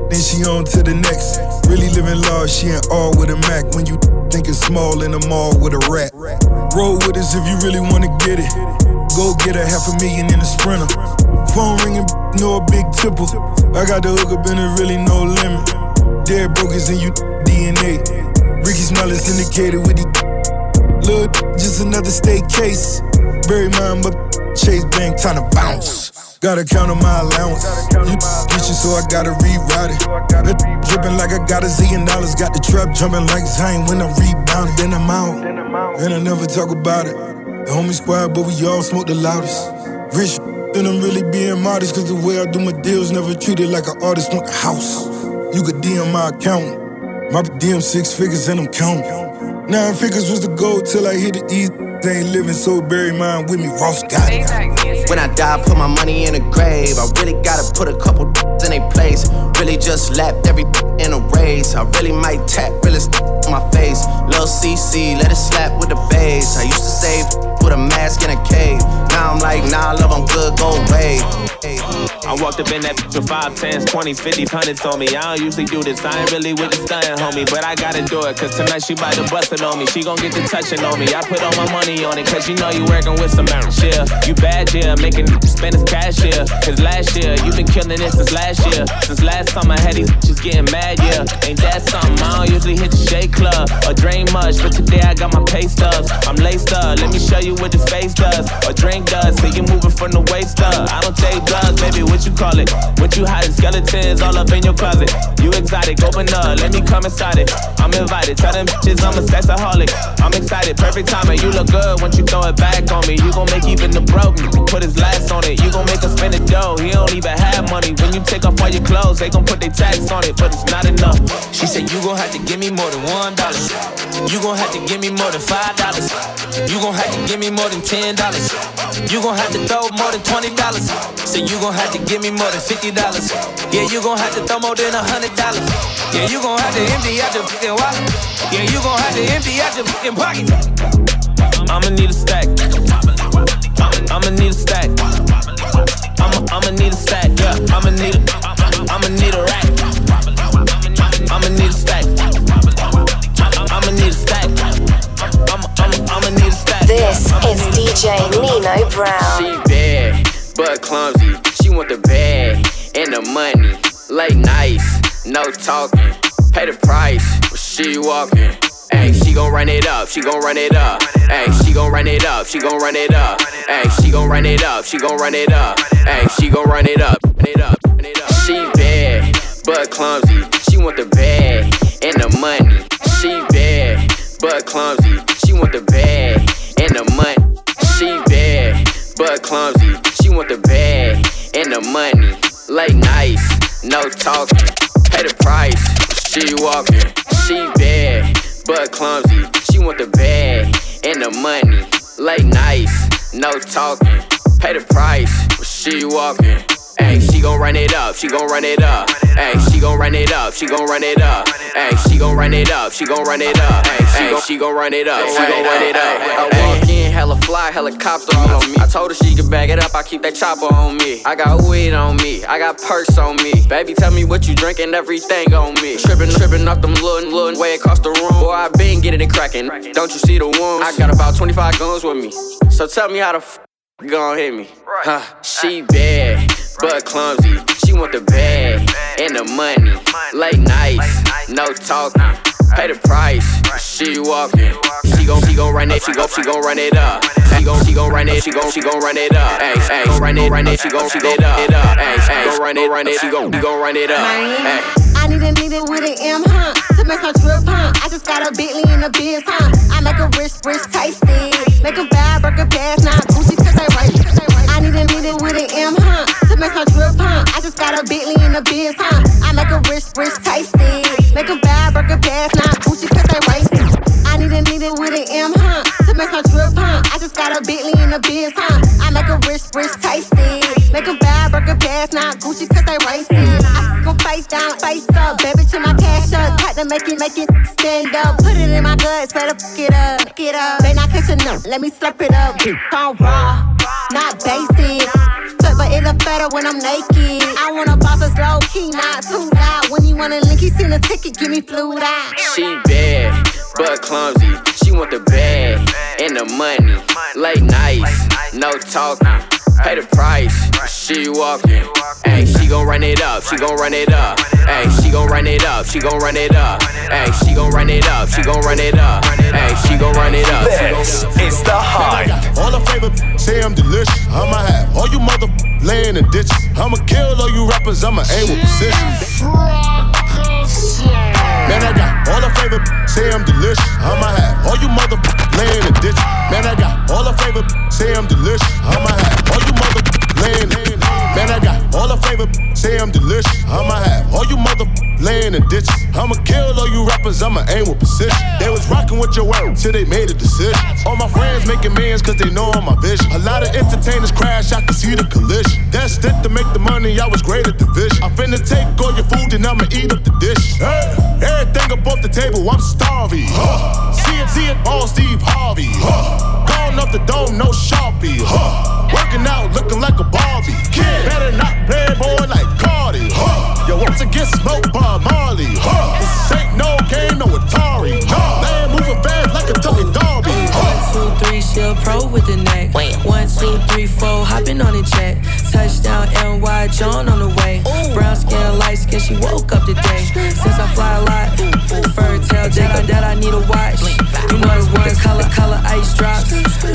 then she on to the next. Really living large, she ain't all with a Mac. When you thinking small in the mall with a rat. Roll with us if you really wanna get it. Go get a half a million in a sprinter. Phone ringing, no a big tipple. I got the hook up and it really no limit. Dead brokers in you DNA. Ricky Smile is indicated with the Just another state case. Bury mine, but Chase Bank time to bounce. Gotta count on my allowance. You get you, so I gotta reroute it. Dripping like I got a zillion dollars. Got the trap jumping like Zane when I'm rebounding. Then I'm out, and I never talk about it. The homie squad, but we all smoke the loudest. Rich, then I'm really being modest. Cause the way I do my deals, never treated like an artist. Want the house. You could DM my account. My DM six figures and I'm counting. Nine figures was the goal till I hit the east. They ain't living, so bury mine with me. Ross got it. When I die, put my money in a grave. I really gotta put a couple in a place. Really just lapped every in a race. I really might tap really on my face. Lil CC, let it slap with the bass. I used to save with a mask in a cave. Now I'm like, nah, love, I'm good, go away. I walked up in that bitch with five, tens, twenties, fifties, hundreds on me. I don't usually do this. I ain't really with the stunning, homie, but I gotta do it. Cause tonight she bout to bust it on me. She gon' get the touching on me. I put all my money on it, cause you know you working with some yeah. You bad, yeah, making spend his cash, yeah. Cause last year, you been killing it since last year. Since last summer, had these bitches getting mad, yeah. Ain't that something? I don't usually hit the shake club or drain much, but today I got my pay stubs. I'm laced up, let me show you what this face does or drink does. See you moving from the waist up. I don't take drugs, baby, what you call it? What you hiding? Skeletons all up in your closet. You exotic, open up, let me come inside it. I'm invited, tell them bitches I'm a sexaholic. I'm excited, perfect timing. You look good once you throw it back on me. You gon' make even the broke put his last on it. You gon' make us spend the dough. He don't even have money. When you take off all your clothes, they gon' put their tax on it, but it's not enough. She said you gon' have to give me more than one dollar. You gon' have to give me more than five dollars. You gon' have to give me more than ten dollars. You gon' have to throw more than twenty dollars. Say you gon' have to give me more than fifty dollars. Yeah, you gon' have to throw more than a hundred dollars. Yeah, you gon' have to empty out your fucking wallet. Yeah, you gon' have to empty out your fucking pocket. I'ma need a stack. I'ma need a stack. I'ma I'ma need a stack. Yeah, I'ma need a I'ma need a rack. I'ma need a stack. This is DJ Nino Brown. She bad, but clumsy. She want the bag and the money, like nice. no talking. Pay the price when she walking. Ayy, she gon' run it up, she gon' run it up. Ayy, she gon' run it up, she gon' run it up. Ayy, she gon' run it up, she gon' run it up. Ayy, she gon' run it up, run it up, run it up. She bad, but clumsy. She want the bag and the money. She bad, but clumsy. She want the bag the bag and the money. Late nights, no talking. Pay the price, she walking. She bad, but clumsy. She want the bag and the money. Late nights, no talking. Pay the price, she walking. Ayy, she gon' run it up, she gon' run it up. Ayy, she gon' run it up, she gon' run it up. Ayy, she gon' run it up, she gon' run it up. Ayy, she gon' run it up, she gon' run it up. I walk in, hella fly, helicopter on me. I told her she could bag it up, I keep that chopper on me. I got weed on me, I got perks on me. Baby, tell me what you drinking, everything on me. Trippin', trippin' off them little, little way across the room. Boy, I been getting it crackin'. Don't you see the wounds? I got about 25 guns with me. So tell me how the f gon' hit me. Huh, she bad, but clumsy. She want the bag and the money. Late nights, no talking. Pay the price, she walking. She gon' she gon' run it, she gon' she gon' run it up. She gon' she gon' run it, she gon' she gon' run it up. Ay, gon' run it, run it, she gon' she gon' up it up. Ay, gon' run it, run it, she gon' she gon' run it up. I need a nigga with an M, huh? To make my trip, huh? I just got a Bentley in the biz, huh? I make a rich, rich tasty. Make a bad burger pass, not Gucci, cause they right. I need a nigga with an M, huh? To make my trip, huh? I just got a Bentley in the biz, huh? I make a rich, rich tasty. Make a bad burger pass, not Gucci, cause they right. I need a nigga with an M, huh? To make my trip, huh? I just got a Bentley in the biz, huh? I make a rich, rich tasty. Make a bad burger pass, not Gucci, cause they racist. I go face down, face up, baby, to my cash up. Had to make it, make it stand up. Put it in my guts, better fuck it up, it up. May not catch a nut, let me slurp it up. On raw, not basic. But it look better when I'm naked. I wanna boss us low key, not too loud. When you wanna link, he send a ticket, give me fluid out. She bad, but clumsy. She want the bag and the money. Late nights, no talking. Pay the price, she walking. Ayy, she gon' run it up, she gon' run it up. Ayy, she gon' run it up, she gon' run it up. Ayy, she gon' run it up, she gon' run it up. Ayy, she gon' run it up. This is the hype. All the favorite say I'm delicious. I'ma have all you mother laying in the ditches. I'ma kill all you rappers. I'ma aim with precision. Man, I got all the favorite say I'm delicious. I'ma have all you mother laying in the ditches. Man, I got all the favorite say I'm delicious. I'ma have all you mother laying. Man, I got all the flavor, say I'm delicious. I'ma have all you mother laying in ditches. I'ma kill all you rappers. I'ma aim with precision. They was rocking with your world till they made a decision. All my friends making millions cause they know I'm my vision. A lot of entertainers crash, I can see the collision. Destined to make the money, I was great at division. I'm finna take all your food and I'ma eat up the dish. Hey, everything off the table, I'm starving. Huh. See it, see it, all Steve Harvey. Huh. Gone up the dome, no Sharpie. Huh. Working out, looking like a Barbie. Kid, better not play boy like Cardi. Huh. Yo, once again, smoked by Marley. Huh. This ain't no game, no Atari. Nah, man, moving fast like a Tony Darby. One, two, three, she a pro with the neck. One, two, three, four, hopping on the jet. Touchdown, NY, John on the way. Brown skin, light skin, she woke up today. Since I fly a lot, fur tail Jacob that I need a watch. You know the one color, color ice drops.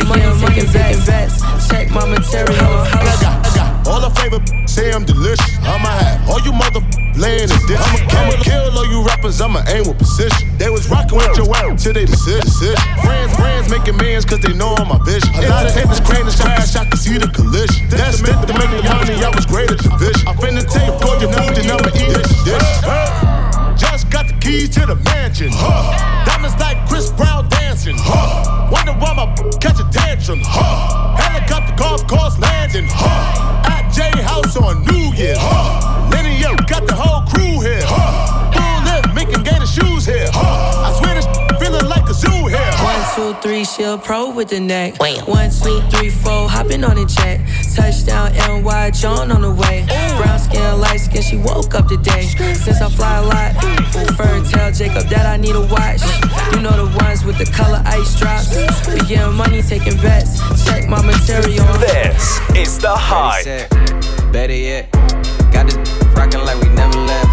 Money, money, bets, bets. Check my material. I got, I got all the favorite say I'm delicious. I'ma have all you mother laying in ditch. I'ma, I'ma kill all you rappers. I'ma aim with precision. They was rocking with your world till they decision. Friends, friends making millions cause they know I'm my vision. A lot of haters crane the crash, I can see the collision. That's it to make the money. I was great at division. I finna take all your food and I'ma eat this. this. Just got the keys to the mansion. Huh. Diamonds like Chris Brown dancing. Huh. Wonder why my catch a tantrum. Huh. Helicopter golf course landing. Huh. At J House on New Year's. Huh. Linear got the whole crew here. Huh. Full lip, making gator shoes here. Huh. Two, three, she a pro with the neck. One, two, three, four, hopping on the jet. Touchdown, NY, John on the way. Brown skin, light skin, she woke up today. Since I fly a lot, fur tell Jacob that I need a watch. You know the ones with the color ice drops. We getting money, taking bets. Check my material. This is the hype. Better yet, got this rockin' like we never left.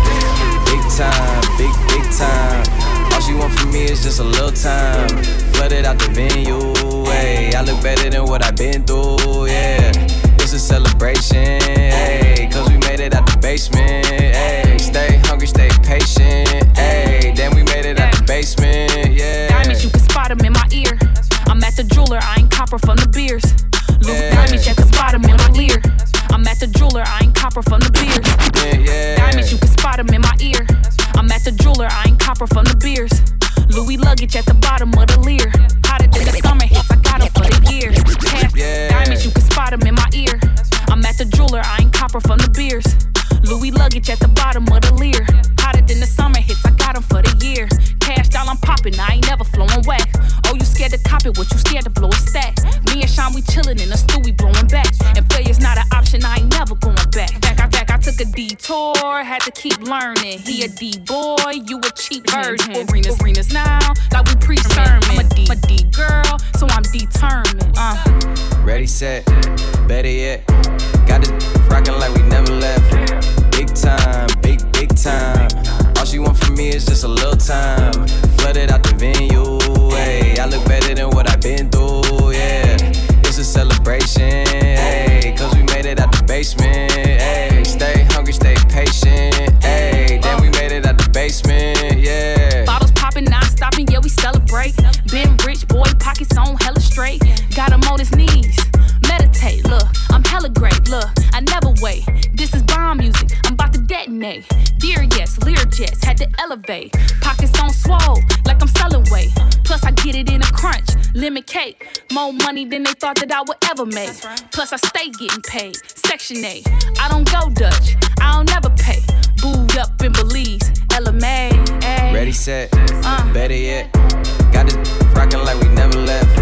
Big time, big, big time. All she want from me is just a little time. Flooded out the venue, hey. I look better than what I've been through, yeah. It's a celebration, hey. Cause we made it out the basement, hey. Stay hungry, stay patient, hey. Then we made it out the basement, yeah. Diamonds, you can spot them in my ear. I'm at the jeweler, I ain't copper from the beers. Louis diamonds, you can spot them in my ear. I'm at the jeweler, I ain't copper from the beers. Copper from the beers. Louis luggage at the bottom of the leer. Hotter than the summer hits, I got 'em for the year. Cash, diamonds, you can spot 'em in my ear. I'm at the jeweler, I ain't copper from the beers. Louis luggage at the bottom of the leer. Hotter than the summer hits, I got 'em for the year. Cash down, I'm popping, I ain't never flowing whack. Oh, you scared to cop it, what you scared to blow a stack? Me and Sean, we chillin' in the stew, we blowing back. And failure's took a detour, had to keep learning. He a D boy, you a cheap version. Arenas, arenas now, like we pre-sermon. I'm a D, I'm a D girl, so I'm determined. Uh. Ready, set, better yet. Got this rockin' like we never left. Big time, big, big time. All she want from me is just a little time. Flooded out the venue, hey. I look better than what I've been through, yeah. It's a celebration, hey. Cause we made it out the basement, hey. Patient, hey. Then we oh. made it out the basement, yeah. Bottles popping, non stopping, yeah, we celebrate. Been rich, boy, pockets on hella straight. Got him on his knees. Meditate, look, I'm hella great, look, I never wait. This is bomb music, I'm about to detonate. Dear yes, Lear jets, had to elevate. Pockets on swole, like I'm selling weight. Plus, I get it in a crunch, lemon cake. More money than they thought that I would ever make. Plus, I stay getting paid. Section 8, I don't go Dutch, I don't never pay. Booed up in Belize, LMA. ayy. Ready, set, Uh. better yet. Got this rockin' like we never left.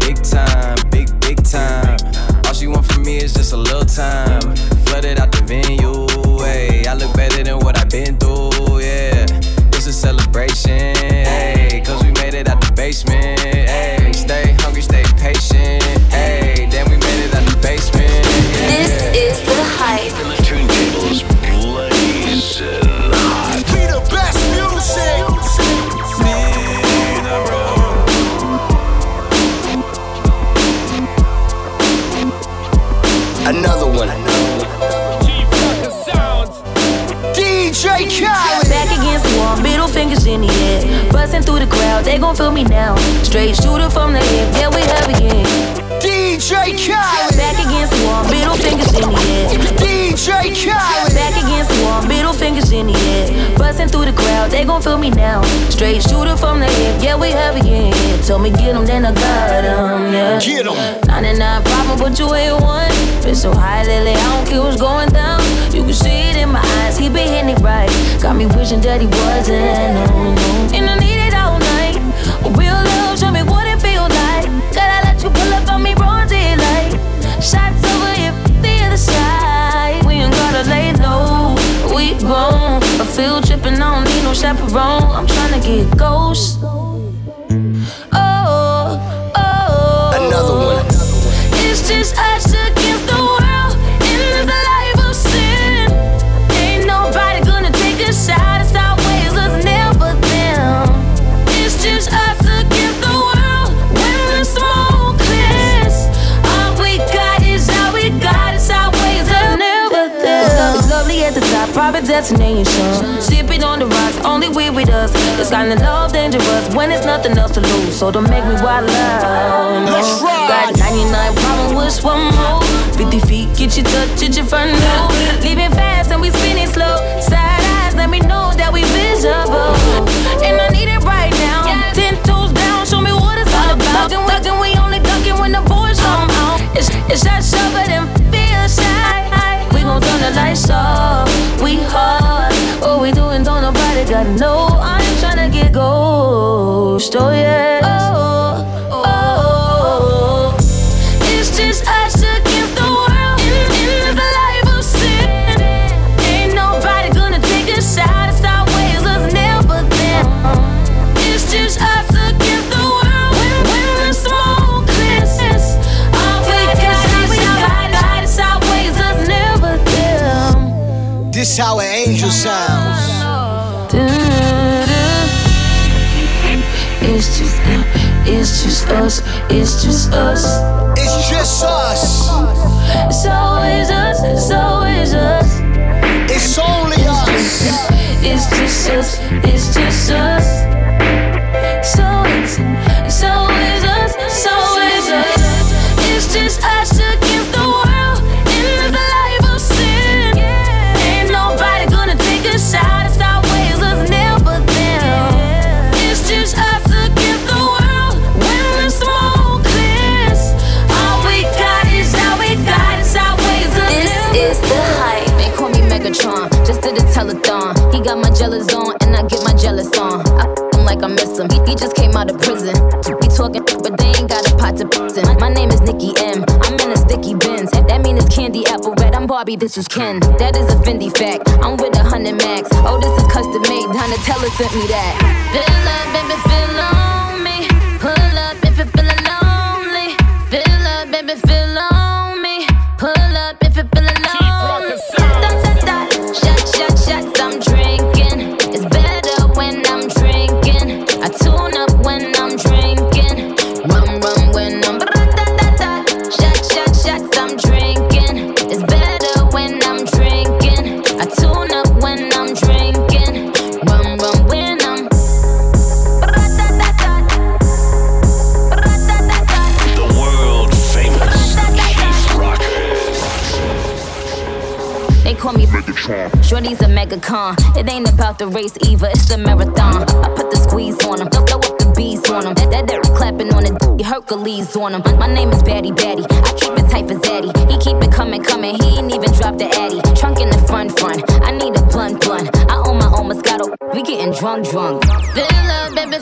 Big time, big, big time. All she want from me is just a little time. Flooded out the venue, been through, yeah. It's a celebration, Busting through the crowd, they gon' feel me now. Straight shooter from the hip, yeah, we have again. DJ Khaled. Back against the wall, middle fingers in the air. DJ Khaled. Back against the wall, middle fingers in the air. Busting through the crowd, they gon' feel me now. Straight shooter from the hip, yeah, we have again. Told me get 'em, then I got 'em, yeah. Get 'em. 99 problem, but you ain't one. Been so high lately, I don't care what's going down. You can see it in my eyes, he been hitting it right. Got me wishing that he wasn't, no, no. And I need show me what it feel like. Gotta let you pull up on me. Shots over here, the other side. We ain't gotta lay low, we grown. A field tripping, I don't need no chaperone. I'm tryna get ghost. Destination. Sipping on the rocks, only we with us. This kind of love dangerous when it's nothing else to lose. So don't make me wild out. No. Got 99 problems with one more. 50 feet, get you touch, get your front door. Leaving fast and we spinning slow. Side eyes, let me know that we visible. And I need it right now. Ten toes down, show me what it's all about. Thuggin', we only duckin' when the boys come out. It's, it's that sharper than feel shy. Gon' turn the lights off. We hard. What we doing, don't nobody gotta know. I ain't tryna get ghost. Oh yeah. Oh, oh, oh. It's just it's just us. It's just us. It's always us, it's always us. It's only us. It's just us, jealous on, and I get my jealous on. I him like I miss him. He, he just came out of prison. We talking, but they ain't got a pot to piss in. My name is Nicki M. I'm in a sticky bins. That mean it's candy apple red. I'm Barbie, this is Ken. That is a Fendi fact. I'm with a hundred max. Oh, this is custom made. Donatella sent me that. Feel up, baby, feel Megatron. It ain't about the race either, it's the marathon. I put the squeeze on him, throw up the bees on him. That, that, that clapping on the d- Hercules on him. My name is Batty Batty. I keep it tight for Zaddy. He keep it coming, coming. He ain't even dropped the Addy. Trunk in the front, front. I need a blunt, blunt. I own my own Moscato. We getting drunk, drunk. Feel up, baby,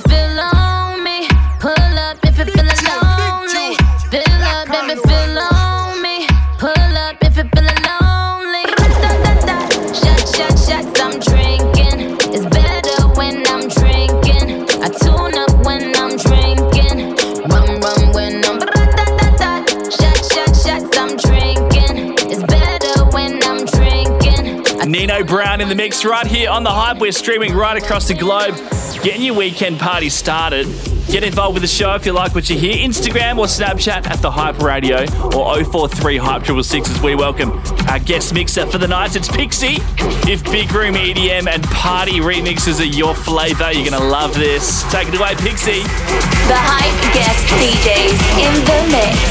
in the mix right here on the hype. We're streaming right across the globe, getting your weekend party started. Get involved with the show if you like what you hear. Instagram or Snapchat at the Hype Radio or 043 Hype 666 as we welcome our guest mixer for the night. It's Pixzie. If big room EDM and party remixes are your flavour, you're gonna love this. Take it away, Pixzie. The hype guest DJs in the mix.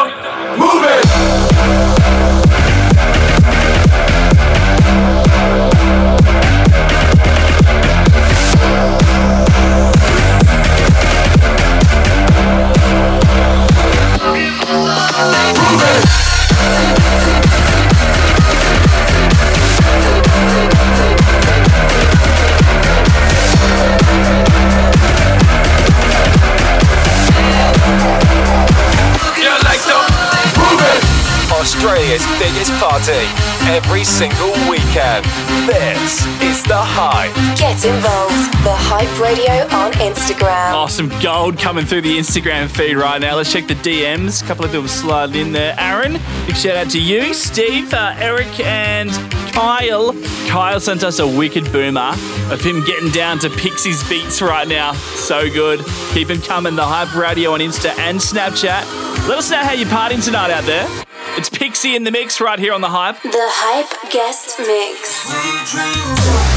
party every single weekend. This is The Hype. Get involved. The Hype Radio on Instagram. Awesome gold coming through the Instagram feed right now. Let's check the DMs. A couple of people sliding in there. Aaron, big shout out to you. Steve, uh, Eric, and Kyle. Kyle sent us a wicked boomer of him getting down to Pixie's beats right now. So good. Keep him coming. The Hype Radio on Insta and Snapchat. Let us know how you're partying tonight out there. It's Pixie in the mix right here on The Hype. The Hype Guest Mix.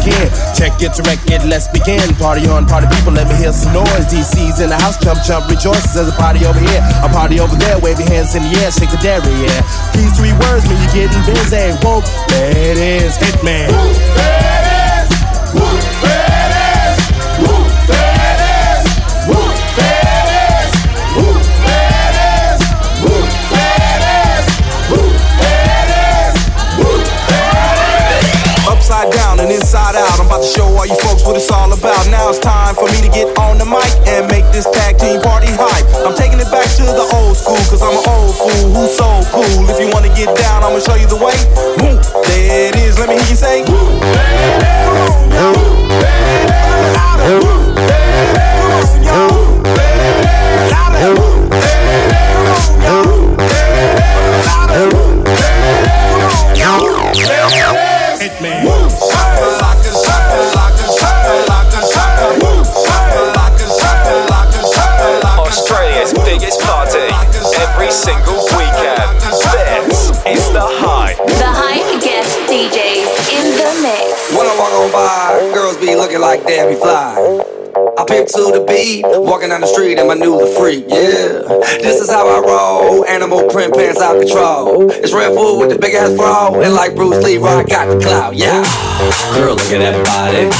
Again. Check it to it. Let's begin. Party on, party people. Let me hear some noise. DC's in the house. Jump, jump, rejoices. There's a party over here. A party over there. Wave your hands in the air. Shake the dairy. Yeah. These three words mean you're getting busy. Whoa, there it is. Hitman. Upside inside out. I'm about to show all you folks what it's all about. Now it's time for me to get on the mic and make this tag team party hype. I'm taking it back to the old school, cause I'm an old fool who's so cool. If you wanna get down, I'ma show you the way. Woo, there it is. Let me hear you say. Woo, come on, yo. Louder. Woo, come on. Louder. Woo, come on, yo. Louder. Woo, come on, yo. Hitman. Woo, Australia's biggest party every single weekend. This is The Hype. The Hype Guest DJs in the mix. When I walk on by, girls be looking like Debbie Fly. Pimp to the beat, walking down the street in my new the freak, yeah. This is how I roll, animal print pants out control. It's Red Bull with the big ass bra, and like Bruce Lee, I got the clout, yeah. Girl, look at that body.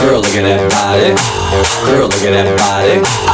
Girl, look at that body. Girl, look at that body.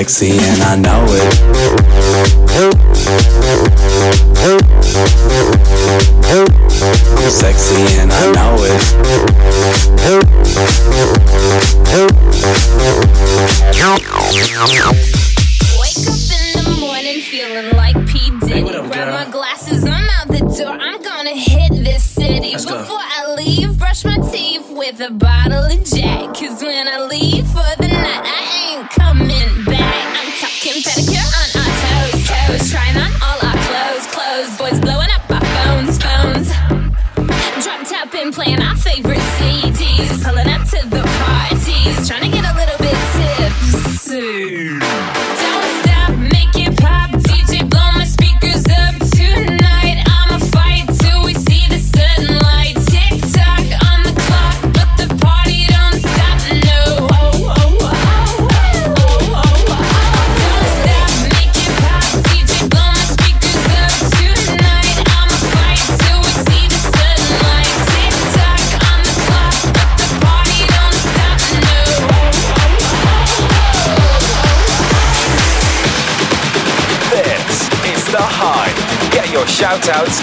Sexy and I know it. I'm sexy and I know it. Wake up in the morning feeling like P. Diddy. Grab my glasses, I'm out the door. I'm gonna hit this city. Let's go. Before I leave, brush my teeth with a bottle of Jack. shouts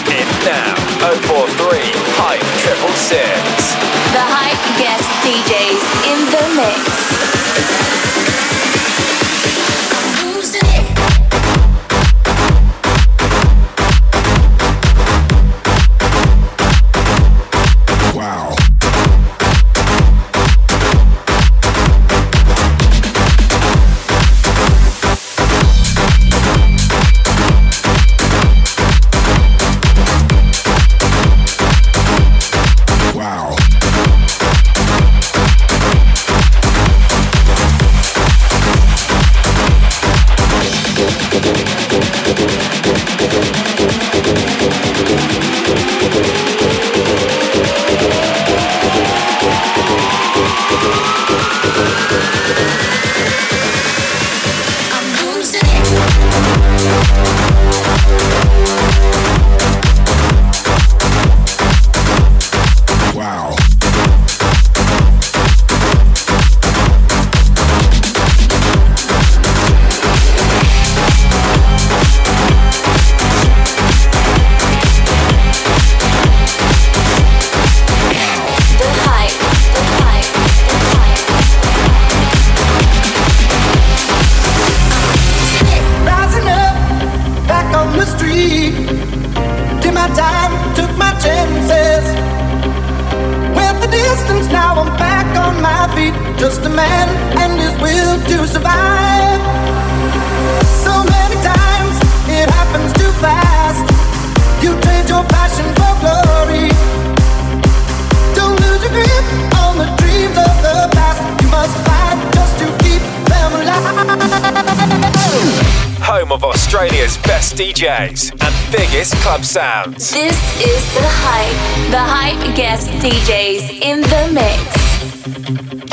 DJs and biggest club sounds. This is The Hype, The Hype guest DJs in the mix.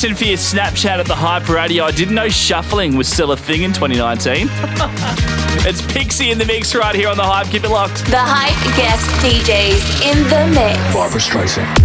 Much, Jason, for your Snapchat at the Hype Radio. I didn't know shuffling was still a thing in 2019. <laughs> it's Pixie in the mix right here on the Hype. Keep it locked. The hype guest DJs in the mix. Barbara Streisand.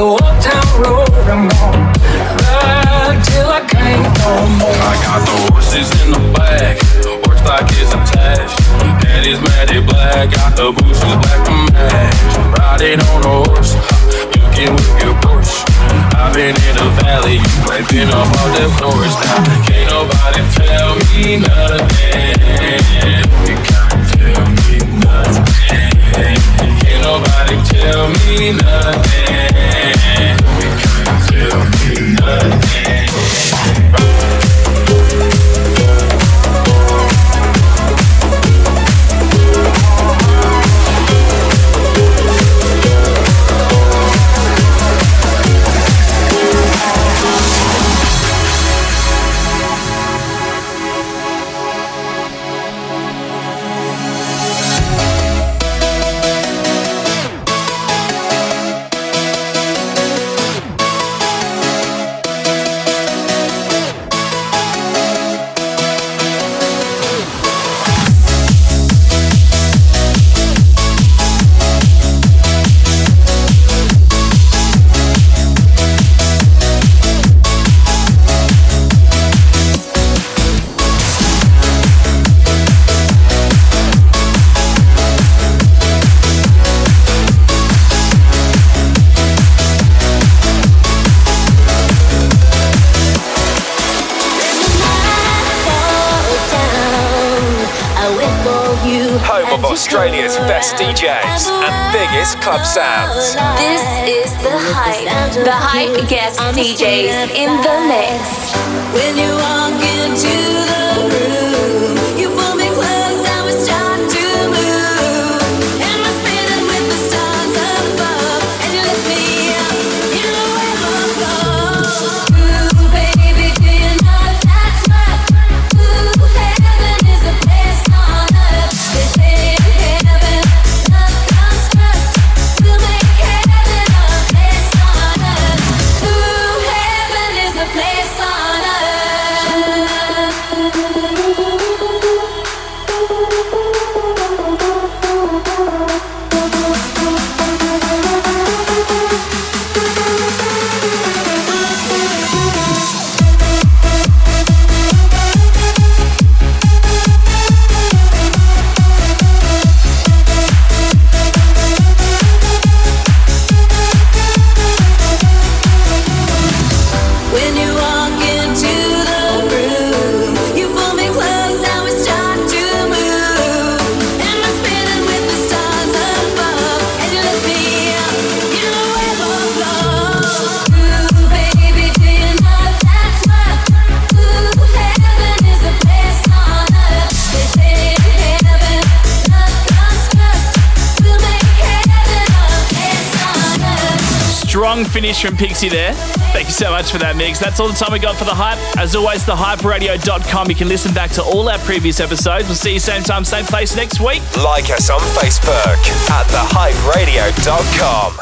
The old town road. I'm gonna ride till I can't no more. I got the horses in the back, horse stock is attached. Is matted black, got the bushes black to match. Riding on a horse, you can whip your Porsche. I've been in the valley, you been up all the floors now. Can't nobody tell me nothing. You can't tell me nothing. Can't nobody tell me nothing. Can't tell me nothing. Club sounds. This is the hype. The hype guest DJs in the mix. From Pixie there. Thank you so much for that mix. That's all the time we got for The Hype. As always, thehyperadio.com. You can listen back to all our previous episodes. We'll see you same time, same place next week. Like us on Facebook at thehyperadio.com.